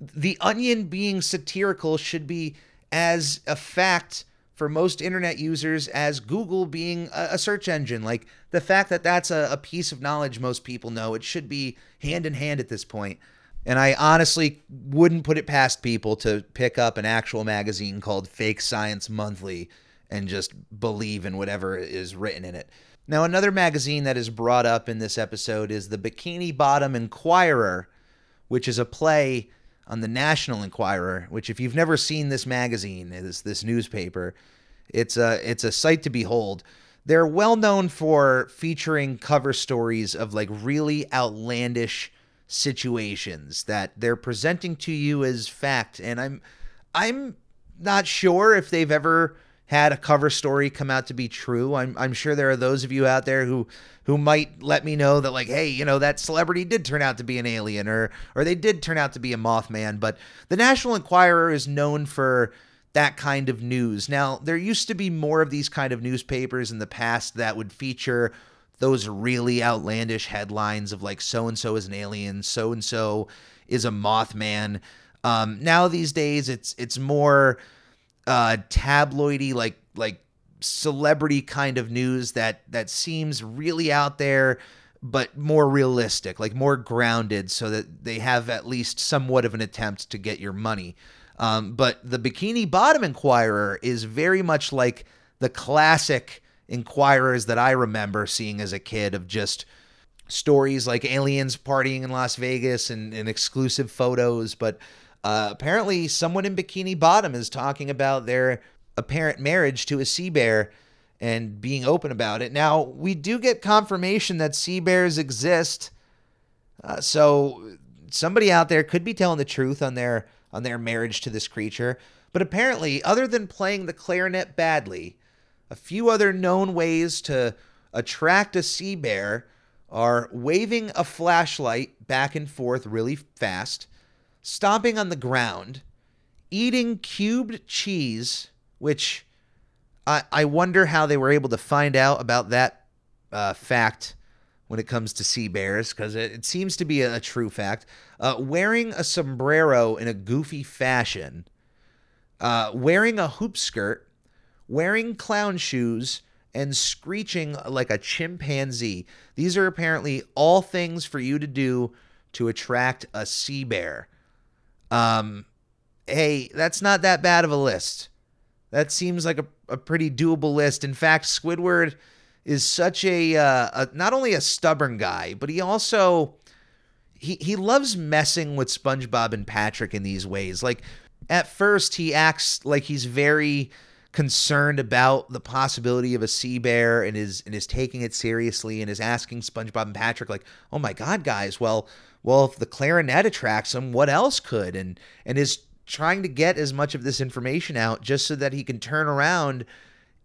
the onion being satirical should be as a fact for most internet users as Google being a, search engine. Like the fact that that's a, a piece of knowledge most people know, it should be hand in hand at this point. And I honestly wouldn't put it past people to pick up an actual magazine called Fake Science Monthly and just believe in whatever is written in it. Now, another magazine that is brought up in this episode is the Bikini Bottom Inquirer, which is a play on the National Enquirer, which if you've never seen this magazine, this this newspaper, it's a it's a sight to behold. They're well known for featuring cover stories of like really outlandish situations that they're presenting to you as fact and I'm I'm not sure if they've ever had a cover story come out to be true. I'm I'm sure there are those of you out there who who might let me know that like, hey, you know, that celebrity did turn out to be an alien or or they did turn out to be a Mothman, but the National Enquirer is known for that kind of news. Now, there used to be more of these kind of newspapers in the past that would feature those really outlandish headlines of like so and so is an alien, so and so is a Mothman. Um, now these days, it's it's more uh, tabloidy, like like celebrity kind of news that that seems really out there but more realistic like more grounded so that they have at least somewhat of an attempt to get your money. Um, but the bikini bottom inquirer is very much like the classic inquirers that i remember seeing as a kid of just stories like aliens partying in las vegas and, and exclusive photos but uh, apparently someone in bikini bottom is talking about their apparent marriage to a sea bear and being open about it. Now, we do get confirmation that sea bears exist. Uh, so somebody out there could be telling the truth on their on their marriage to this creature. But apparently, other than playing the clarinet badly, a few other known ways to attract a sea bear are waving a flashlight back and forth really fast, stomping on the ground, eating cubed cheese, which I, I wonder how they were able to find out about that uh, fact when it comes to sea bears, because it, it, seems to be a, a true fact. Uh, wearing a sombrero in a goofy fashion, uh, wearing a hoop skirt, wearing clown shoes, and screeching like a chimpanzee. These are apparently all things for you to do to attract a sea bear. Um, hey, that's not that bad of a list. That seems like a, a pretty doable list. In fact, Squidward is such a, uh, a not only a stubborn guy, but he also he he loves messing with SpongeBob and Patrick in these ways. Like at first he acts like he's very concerned about the possibility of a sea bear and is and is taking it seriously and is asking SpongeBob and Patrick like, "Oh my god, guys, well, well if the clarinet attracts him, what else could?" and and is trying to get as much of this information out just so that he can turn around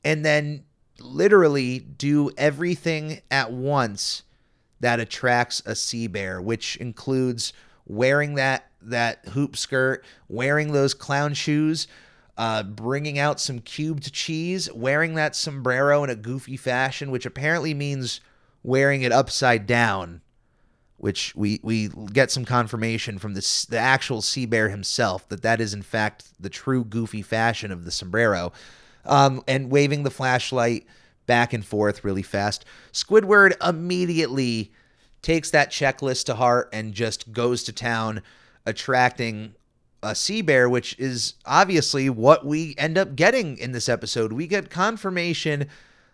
and then literally do everything at once that attracts a sea bear, which includes wearing that that hoop skirt, wearing those clown shoes, uh, bringing out some cubed cheese, wearing that sombrero in a goofy fashion, which apparently means wearing it upside down. Which we we get some confirmation from the the actual sea bear himself that that is in fact the true goofy fashion of the sombrero um, and waving the flashlight back and forth really fast. Squidward immediately takes that checklist to heart and just goes to town, attracting a sea bear, which is obviously what we end up getting in this episode. We get confirmation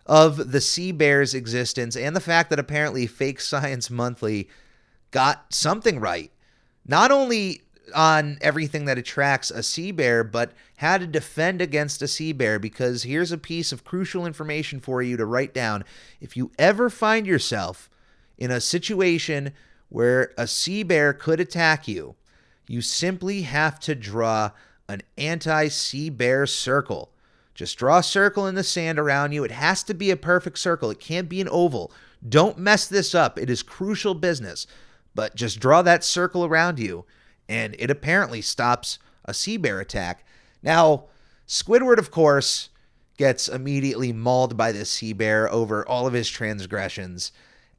of the sea bear's existence and the fact that apparently Fake Science Monthly got something right. Not only on everything that attracts a sea bear, but how to defend against a sea bear. Because here's a piece of crucial information for you to write down. If you ever find yourself in a situation where a sea bear could attack you, you simply have to draw an anti sea bear circle. Just draw a circle in the sand around you. It has to be a perfect circle, it can't be an oval. Don't mess this up. It is crucial business. But just draw that circle around you and it apparently stops a sea bear attack. Now, Squidward, of course, gets immediately mauled by this sea bear over all of his transgressions,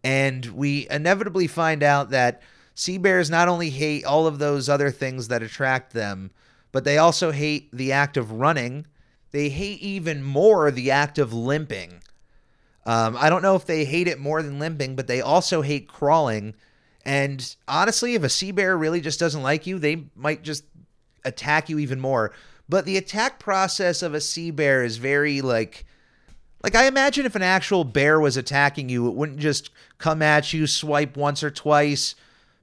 and we inevitably find out that sea bears not only hate all of those other things that attract them, but they also hate the act of running. They hate even more the act of limping. Um, I don't know if they hate it more than limping, but they also hate crawling and honestly, if a sea bear really just doesn't like you, they might just attack you even more. But the attack process of a sea bear is very like like I imagine if an actual bear was attacking you, it wouldn't just come at you, swipe once or twice,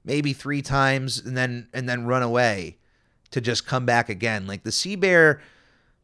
maybe 3 times and then and then run away to just come back again. Like the sea bear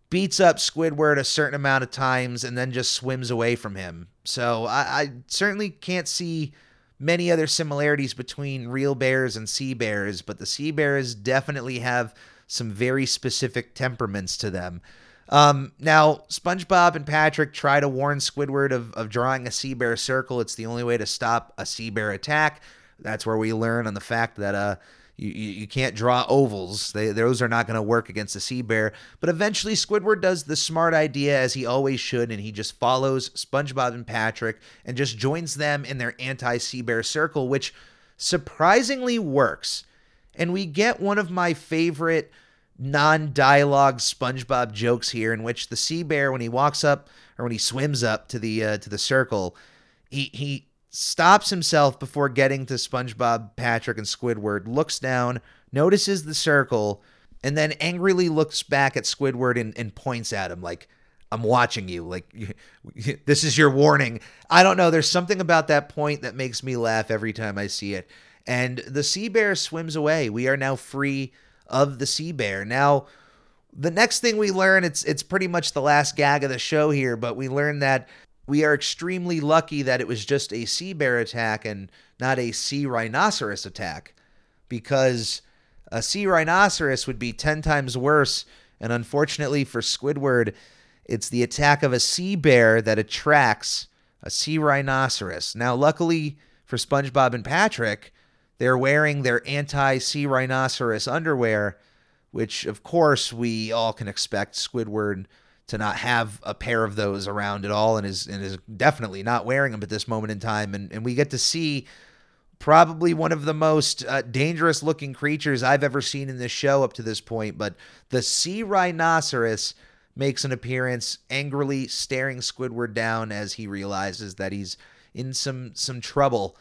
beats up Squidward a certain amount of times and then just swims away from him. So I, I certainly can't see many other similarities between real bears and sea bears, but the sea bears definitely have some very specific temperaments to them. Um, now, SpongeBob and Patrick try to warn Squidward of, of drawing a sea bear circle. It's the only way to stop a sea bear attack. That's where we learn on the fact that uh, you, you, can't draw ovals. They, those are not going to work against a sea bear. But eventually, Squidward does the smart idea as he always should, and he just follows SpongeBob and Patrick and just joins them in their anti sea bear circle, which surprisingly works. And we get one of my favorite non dialogue SpongeBob jokes here, in which the sea bear, when he walks up or when he swims up to the uh, to the circle, he he stops himself before getting to SpongeBob, Patrick, and Squidward, looks down, notices the circle, and then angrily looks back at Squidward and, and points at him like, I'm watching you. Like, this is your warning. I don't know. There's something about that point that makes me laugh every time I see it. And the sea bear swims away. We are now free of the sea bear. Now, the next thing we learn, it's it's pretty much the last gag of the show here, but we learn that we are extremely lucky that it was just a sea bear attack and not a sea rhinoceros attack. because a sea rhinoceros would be 10 times worse. And unfortunately for Squidward, it's the attack of a sea bear that attracts a sea rhinoceros. Now, luckily for SpongeBob and Patrick, they're wearing their anti sea rhinoceros underwear, which, of course, we all can expect Squidward to not have a pair of those around at all and is, and is definitely not wearing them at this moment in time. And, and we get to see probably one of the most uh, dangerous looking creatures I've ever seen in this show up to this point. But the sea rhinoceros makes an appearance, angrily staring Squidward down as he realizes that he's in some some trouble.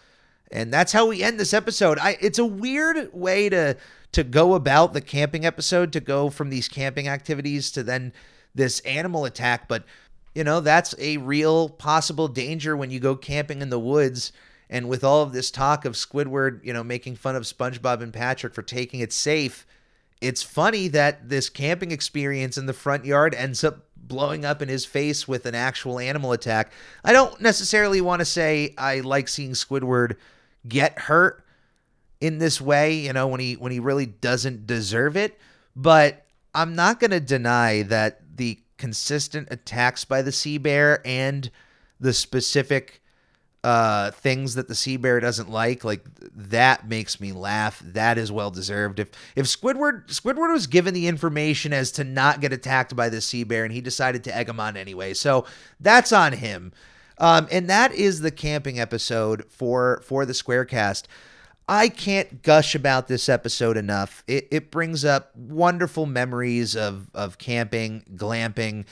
And that's how we end this episode. I it's a weird way to to go about the camping episode to go from these camping activities to then this animal attack, but you know, that's a real possible danger when you go camping in the woods and with all of this talk of Squidward, you know, making fun of SpongeBob and Patrick for taking it safe, it's funny that this camping experience in the front yard ends up blowing up in his face with an actual animal attack. I don't necessarily want to say I like seeing Squidward get hurt in this way, you know, when he when he really doesn't deserve it, but I'm not going to deny that the consistent attacks by the sea bear and the specific uh things that the sea bear doesn't like like that makes me laugh. That is well deserved. If if squidward squidward was given the information as to not get attacked by the sea bear and he decided to egg him on anyway. So that's on him. Um and that is the camping episode for for the squarecast I can't gush about this episode enough. It, it brings up wonderful memories of of camping, glamping.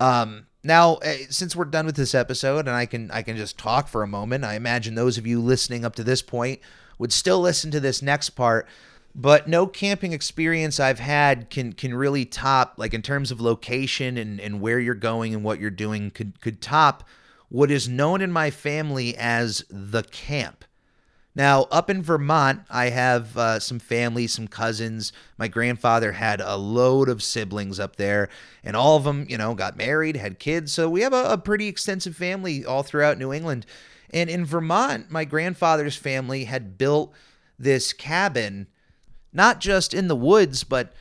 Um, now, eh, since we're done with this episode, and I can I can just talk for a moment, I imagine those of you listening up to this point would still listen to this next part. But no camping experience I've had can can really top, like in terms of location and, and where you're going and what you're doing, could could top what is known in my family as the camp. Now, up in Vermont, I have uh, some family, some cousins. My grandfather had a load of siblings up there, and all of them, you know, got married, had kids. So we have a, a pretty extensive family all throughout New England. And in Vermont, my grandfather's family had built this cabin, not just in the woods, but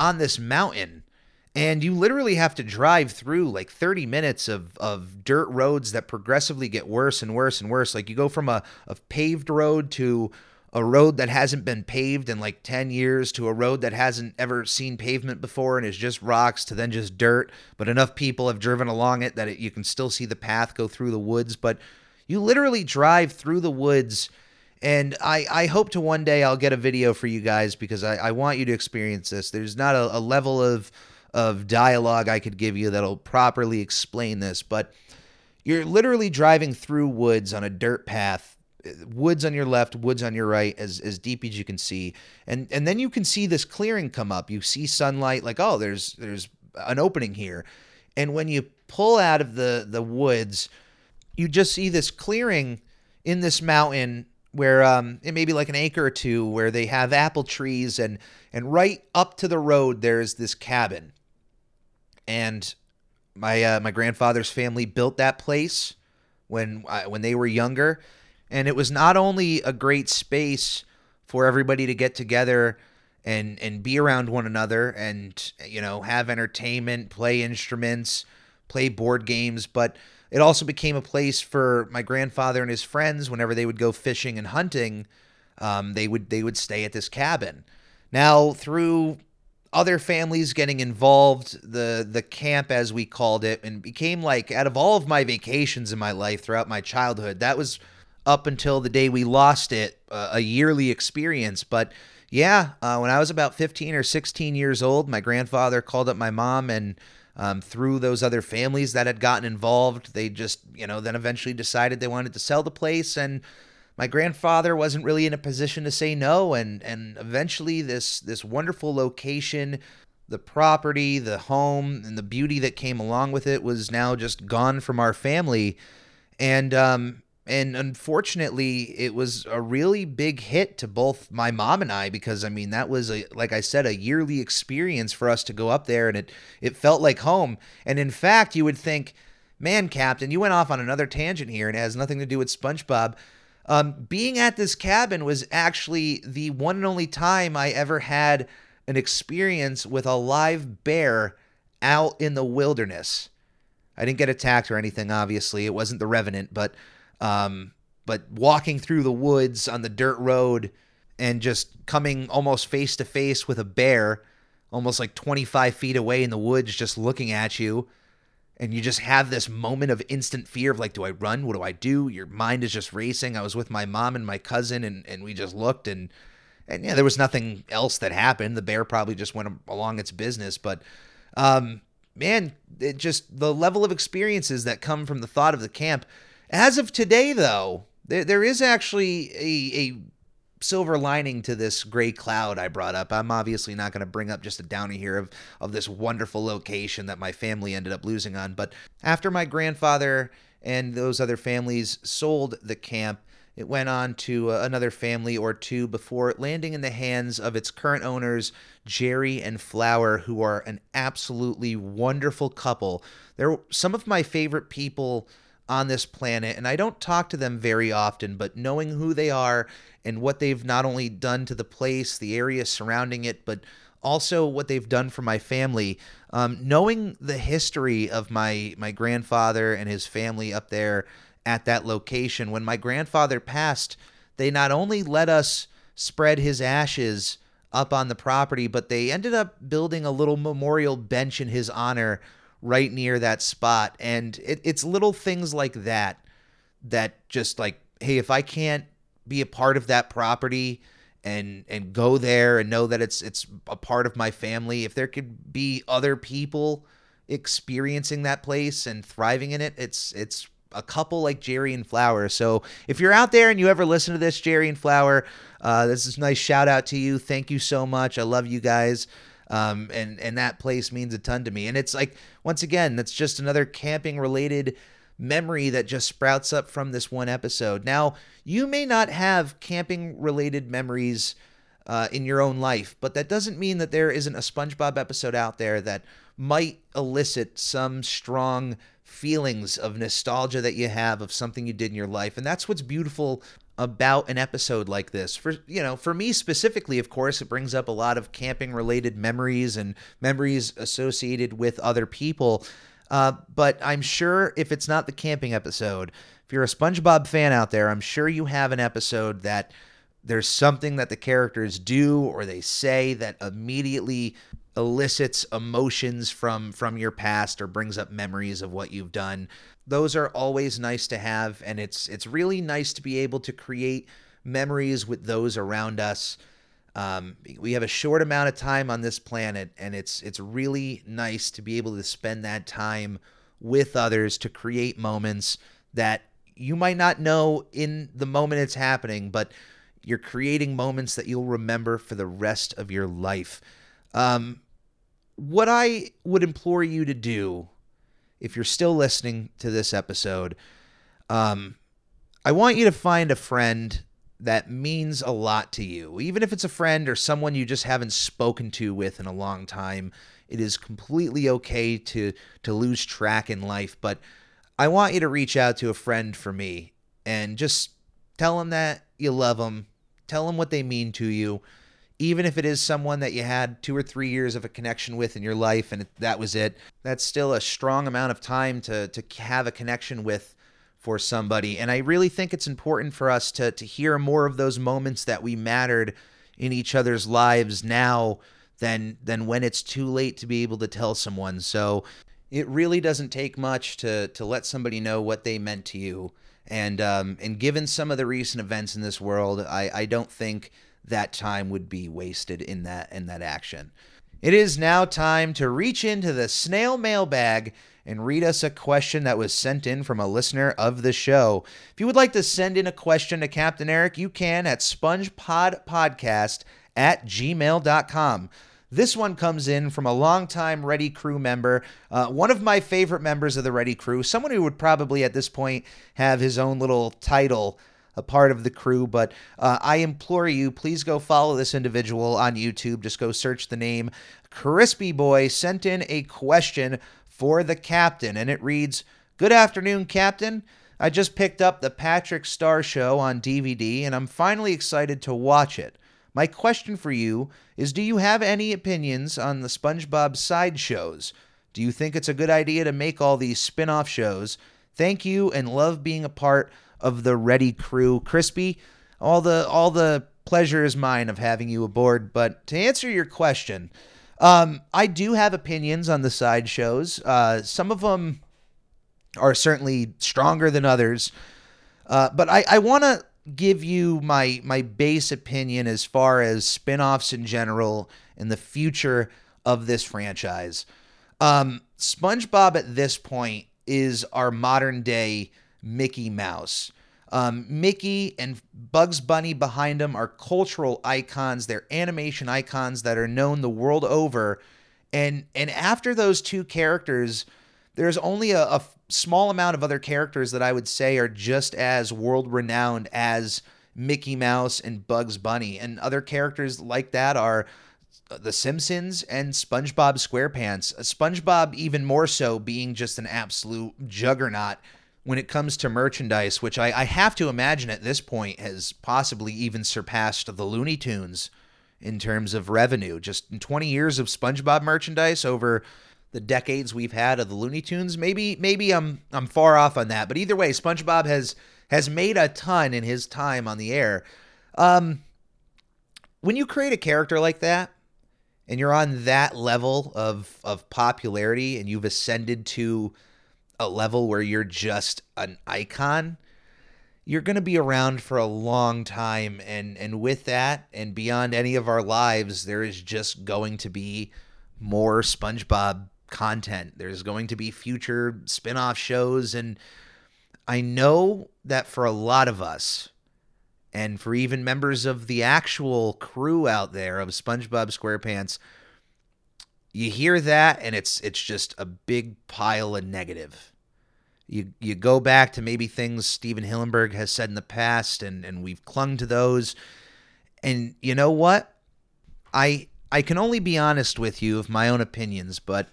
on this mountain and you literally have to drive through like 30 minutes of, of dirt roads that progressively get worse and worse and worse like you go from a, a paved road to a road that hasn't been paved in like 10 years to a road that hasn't ever seen pavement before and is just rocks to then just dirt but enough people have driven along it that it, you can still see the path go through the woods but you literally drive through the woods and I, I hope to one day I'll get a video for you guys because I, I want you to experience this. There's not a, a level of of dialogue I could give you that'll properly explain this, but you're literally driving through woods on a dirt path, woods on your left, woods on your right, as as deep as you can see, and and then you can see this clearing come up. You see sunlight, like oh, there's there's an opening here, and when you pull out of the the woods, you just see this clearing in this mountain where um, it may be like an acre or two where they have apple trees and and right up to the road there's this cabin and my uh, my grandfather's family built that place when uh, when they were younger, and it was not only a great space for everybody to get together and and be around one another and you know have entertainment, play instruments, play board games, but it also became a place for my grandfather and his friends whenever they would go fishing and hunting. Um, they would they would stay at this cabin. Now through other families getting involved the the camp as we called it and became like out of all of my vacations in my life throughout my childhood that was up until the day we lost it uh, a yearly experience. But yeah uh, when i was about 15 or 16 years old my grandfather called up my mom and um, through those other families that had gotten involved. They just you know then eventually decided they wanted to sell the place and my grandfather wasn't really in a position to say no and and eventually this this wonderful location the property the home and the beauty that came along with it was now just gone from our family. And um and unfortunately it was a really big hit to both my mom and I because I mean that was a like I said a yearly experience for us to go up there and it it felt like home. And in fact you would think man captain you went off on another tangent here and it has nothing to do with SpongeBob Um, being at this cabin was actually the one and only time I ever had an experience with a live bear out in the wilderness. I didn't get attacked or anything, obviously. It wasn't the Revenant, but um, but walking through the woods on the dirt road and just coming almost face to face with a bear, almost like 25 feet away in the woods, just looking at you. And you just have this moment of instant fear of like, do I run? What do I do? Your mind is just racing. I was with my mom and my cousin, and, and we just looked, and and yeah, there was nothing else that happened. The bear probably just went along its business, but um, man, it just the level of experiences that come from the thought of the camp. As of today, though, there, there is actually a, a silver lining to this gray cloud I brought up. I'm obviously not going to bring up just a downy here of, of this wonderful location that my family ended up losing on. But after my grandfather and those other families sold the camp, it went on to uh, another family or two before landing in the hands of its current owners, Jerry and Flower, who are an absolutely wonderful couple. They're some of my favorite people on this planet, and I don't talk to them very often, but knowing who they are and what they've not only done to the place, the area surrounding it, but also what they've done for my family, um, knowing the history of my my grandfather and his family up there at that location. When my grandfather passed, they not only let us spread his ashes up on the property, but they ended up building a little memorial bench in his honor right near that spot. And it, it's little things like that that just like, hey, if I can't be a part of that property and and go there and know that it's it's a part of my family, if there could be other people experiencing that place and thriving in it, it's it's a couple like Jerry and Flower. So if you're out there and you ever listen to this, Jerry and Flower, uh, this is nice shout out to you. Thank you so much. I love you guys. Um, and and that place means a ton to me. And it's like once again, that's just another camping related memory that just sprouts up from this one episode. Now, you may not have camping related memories uh, in your own life, but that doesn't mean that there isn't a SpongeBob episode out there that might elicit some strong feelings of nostalgia that you have of something you did in your life. And that's what's beautiful about an episode like this. For you know, for me specifically, of course, it brings up a lot of camping related memories and memories associated with other people. Uh, but I'm sure if it's not the camping episode, if you're a SpongeBob fan out there, I'm sure you have an episode that there's something that the characters do or they say that immediately elicits emotions from from your past or brings up memories of what you've done those are always nice to have and it's it's really nice to be able to create memories with those around us. Um, we have a short amount of time on this planet and it's it's really nice to be able to spend that time with others to create moments that you might not know in the moment it's happening but you're creating moments that you'll remember for the rest of your life. Um, what I would implore you to do, if you're still listening to this episode, um, I want you to find a friend that means a lot to you. Even if it's a friend or someone you just haven't spoken to with in a long time, it is completely okay to to lose track in life, but I want you to reach out to a friend for me and just tell them that you love them, tell them what they mean to you even if it is someone that you had two or three years of a connection with in your life and that was it, that's still a strong amount of time to, to have a connection with for somebody. And I really think it's important for us to, to hear more of those moments that we mattered in each other's lives now than than when it's too late to be able to tell someone. So it really doesn't take much to to let somebody know what they meant to you. And um, and given some of the recent events in this world, I, I don't think that time would be wasted in that in that action. It is now time to reach into the snail mailbag and read us a question that was sent in from a listener of the show. If you would like to send in a question to Captain Eric, you can at spongepodpodcast at gmail.com. This one comes in from a longtime Ready Crew member, uh, one of my favorite members of the Ready Crew, someone who would probably at this point have his own little title a part of the crew. But uh, I implore you, please go follow this individual on YouTube. Just go search the name. Crispy Boy sent in a question for the captain, and it reads Good afternoon, Captain. I just picked up the Patrick Star Show on DVD and I'm finally excited to watch it. My question for you is Do you have any opinions on the SpongeBob side shows? Do you think it's a good idea to make all these spin off shows? Thank you and love being a part of the Ready crew. Crispy, all the all the pleasure is mine of having you aboard. But to answer your question, um, I do have opinions on the side shows. Uh, some of them are certainly stronger than others. Uh, but I, I want to give you my my base opinion as far as spin-offs in general and the future of this franchise. Um, SpongeBob at this point is our modern day Mickey Mouse. Um, Mickey and Bugs Bunny behind him are cultural icons. They're animation icons that are known the world over. And and after those two characters, there's only a, a small amount of other characters that I would say are just as world renowned as Mickey Mouse and Bugs Bunny. And other characters like that are The Simpsons and SpongeBob SquarePants. SpongeBob, even more so, being just an absolute juggernaut when it comes to merchandise, which I, I have to imagine at this point has possibly even surpassed the Looney Tunes in terms of revenue. Just in 20 years of SpongeBob merchandise over the decades we've had of the Looney Tunes. Maybe maybe I'm I'm far off on that, but either way, SpongeBob has has made a ton in his time on the air. Um, when you create a character like that, and you're on that level of of popularity, and you've ascended to a level where you're just an icon, you're going to be around for a long time and and with that and beyond any of our lives there is just going to be more SpongeBob content. There's going to be future spin off shows. And I know that for a lot of us, and for even members of the actual crew out there of SpongeBob SquarePants, you hear that and it's it's just a big pile of negative. You you go back to maybe things Stephen Hillenburg has said in the past and and we've clung to those. And you know what? I I can only be honest with you of my own opinions, but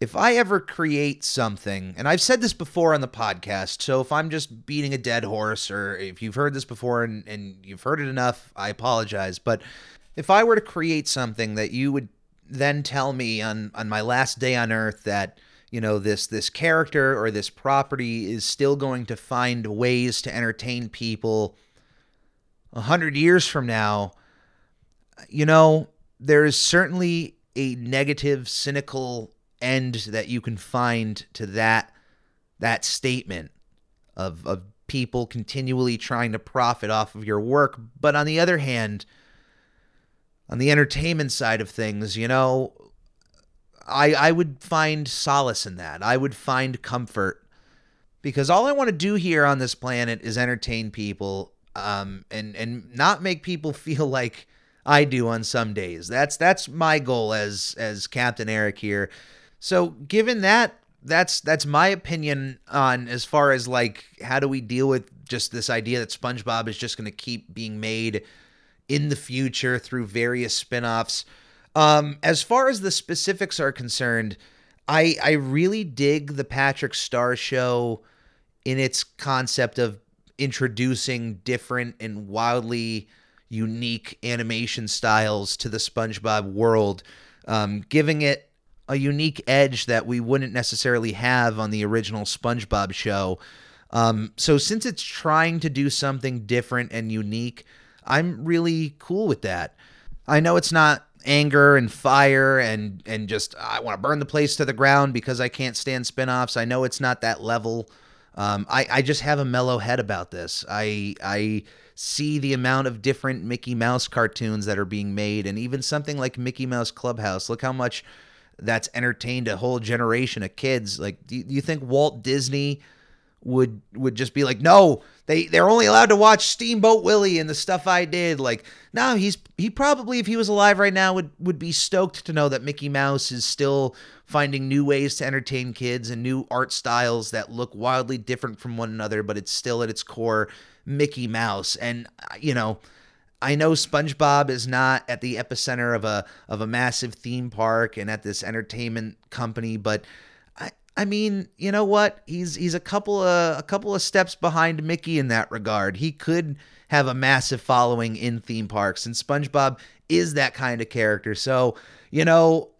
if I ever create something, and I've said this before on the podcast, so if I'm just beating a dead horse, or if you've heard this before and, and you've heard it enough, I apologize. But if I were to create something that you would then tell me on, on my last day on earth that, you know, this this character or this property is still going to find ways to entertain people a hundred years from now, you know, there is certainly a negative, cynical end that you can find to that that statement of of people continually trying to profit off of your work. But on the other hand on the entertainment side of things you know i i would find solace in that i would find comfort because all i want to do here on this planet is entertain people um and and not make people feel like I do on some days. That's that's my goal as as Captain Eric here so given that, that's that's my opinion on as far as like how do we deal with just this idea that SpongeBob is just going to keep being made in the future through various spin-offs. Um, as far as the specifics are concerned, I I really dig the Patrick Star show in its concept of introducing different and wildly unique animation styles to the SpongeBob world, um, giving it a unique edge that we wouldn't necessarily have on the original SpongeBob show. Um, so since it's trying to do something different and unique, I'm really cool with that. I know it's not anger and fire and and just I want to burn the place to the ground because I can't stand spin-offs. I know it's not that level. Um, I, I just have a mellow head about this. I I see the amount of different Mickey Mouse cartoons that are being made, and even something like Mickey Mouse Clubhouse. Look how much that's entertained a whole generation of kids. Like, do you, do you think Walt Disney would would just be like, no, they they're only allowed to watch Steamboat Willie and the stuff I did. Like, no, he's he probably if he was alive right now would would be stoked to know that Mickey Mouse is still finding new ways to entertain kids and new art styles that look wildly different from one another, but it's still at its core Mickey Mouse. And uh, you know, I know SpongeBob is not at the epicenter of a of a massive theme park and at this entertainment company, but I mean, you know what? He's he's a couple of a couple of steps behind Mickey in that regard. He could have a massive following in theme parks, and SpongeBob is that kind of character. So, you know,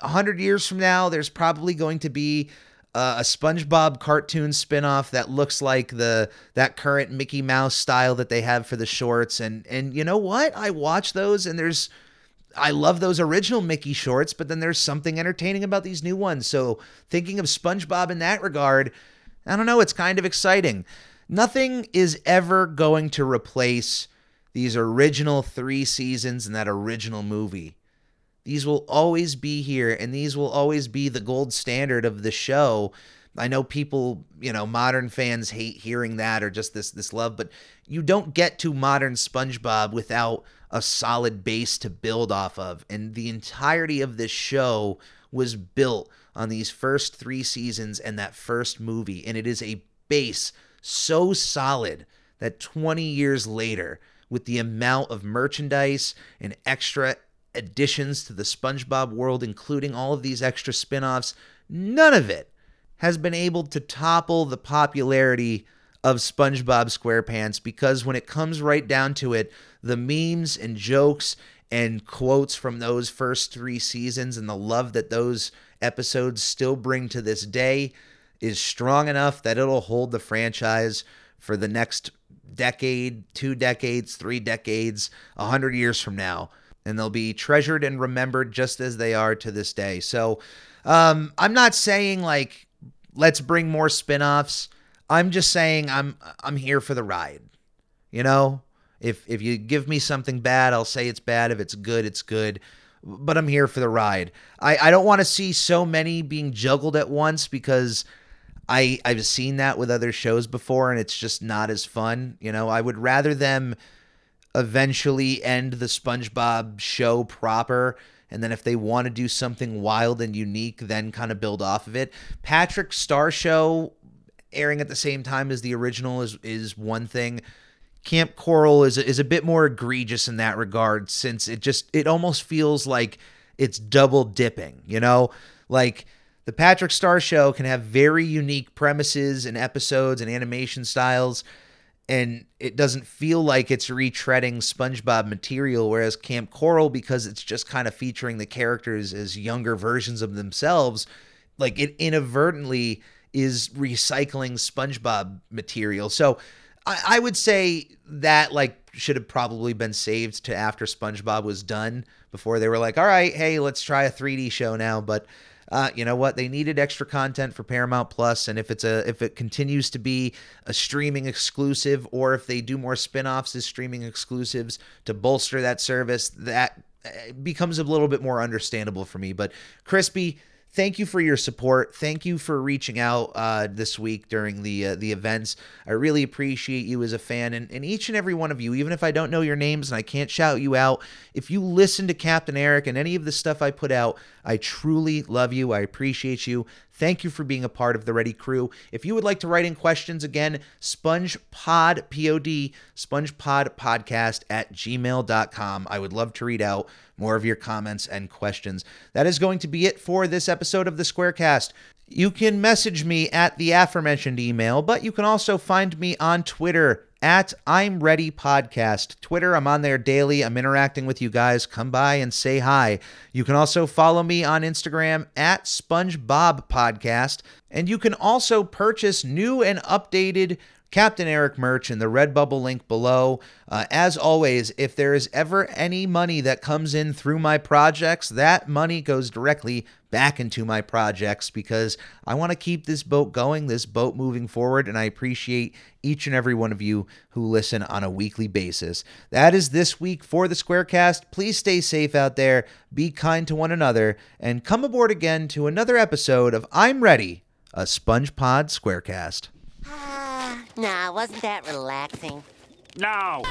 a hundred years from now, there's probably going to be uh, a SpongeBob cartoon spinoff that looks like the that current Mickey Mouse style that they have for the shorts. And and you know what? I watch those, and there's I love those original Mickey shorts, but then there's something entertaining about these new ones. So thinking of SpongeBob in that regard, I don't know, it's kind of exciting. Nothing is ever going to replace these original three seasons and that original movie. These will always be here, and these will always be the gold standard of the show. I know people, you know, modern fans hate hearing that or just this this love, but you don't get to modern SpongeBob without a solid base to build off of. And the entirety of this show was built on these first 3 seasons and that first movie, and it is a base so solid that 20 years later with the amount of merchandise and extra additions to the SpongeBob world, including all of these extra spin offs, none of it has been able to topple the popularity of SpongeBob SquarePants because when it comes right down to it, the memes and jokes and quotes from those first three seasons and the love that those episodes still bring to this day is strong enough that it'll hold the franchise for the next decade, two decades, three decades, a hundred years from now. And they'll be treasured and remembered just as they are to this day. So um, I'm not saying like let's bring more spin-offs. I'm just saying I'm I'm here for the ride. You know? If if you give me something bad, I'll say it's bad. If it's good, it's good. But I'm here for the ride. I, I don't want to see so many being juggled at once because I I've seen that with other shows before and it's just not as fun. You know, I would rather them eventually end the SpongeBob show proper and then if they want to do something wild and unique, then kind of build off of it. Patrick Star Show airing at the same time as the original is is one thing. Camp Coral is is a bit more egregious in that regard since it just it almost feels like it's double dipping, you know? Like the Patrick Star Show can have very unique premises and episodes and animation styles, and it doesn't feel like it's retreading SpongeBob material. Whereas Camp Coral, because it's just kind of featuring the characters as younger versions of themselves, like it inadvertently is recycling SpongeBob material. So I, I would say that like should have probably been saved to after SpongeBob was done before they were like, all right, hey, let's try a 3D show now. But uh, you know what? They needed extra content for Paramount Plus, and if it's a if it continues to be a streaming exclusive, or if they do more spin-offs as streaming exclusives to bolster that service, that uh, becomes a little bit more understandable for me. But Crispy, thank you for your support. Thank you for reaching out uh, this week during the uh, the events. I really appreciate you as a fan, and, and each and every one of you, even if I don't know your names and I can't shout you out. If you listen to Captain Eric and any of the stuff I put out, I truly love you. I appreciate you. Thank you for being a part of the Ready Crew. If you would like to write in questions again, SpongePod, P-O-D, SpongePod Podcast at gmail.com. I would love to read out more of your comments and questions. That is going to be it for this episode of the Squarecast. You can message me at the aforementioned email, but you can also find me on Twitter at I'm Ready Podcast. Twitter, I'm on there daily. I'm interacting with you guys. Come by and say hi. You can also follow me on Instagram at SpongeBob Podcast. And you can also purchase new and updated Captain Eric merch in the Redbubble link below. Uh, as always, if there is ever any money that comes in through my projects, that money goes directly back into my projects because I want to keep this boat going, this boat moving forward, and I appreciate each and every one of you who listen on a weekly basis. That is this week for the Squarecast. Please stay safe out there, be kind to one another, and come aboard again to another episode of I'm Ready, a SpongePod Squarecast. Ah, nah, wasn't that relaxing? No.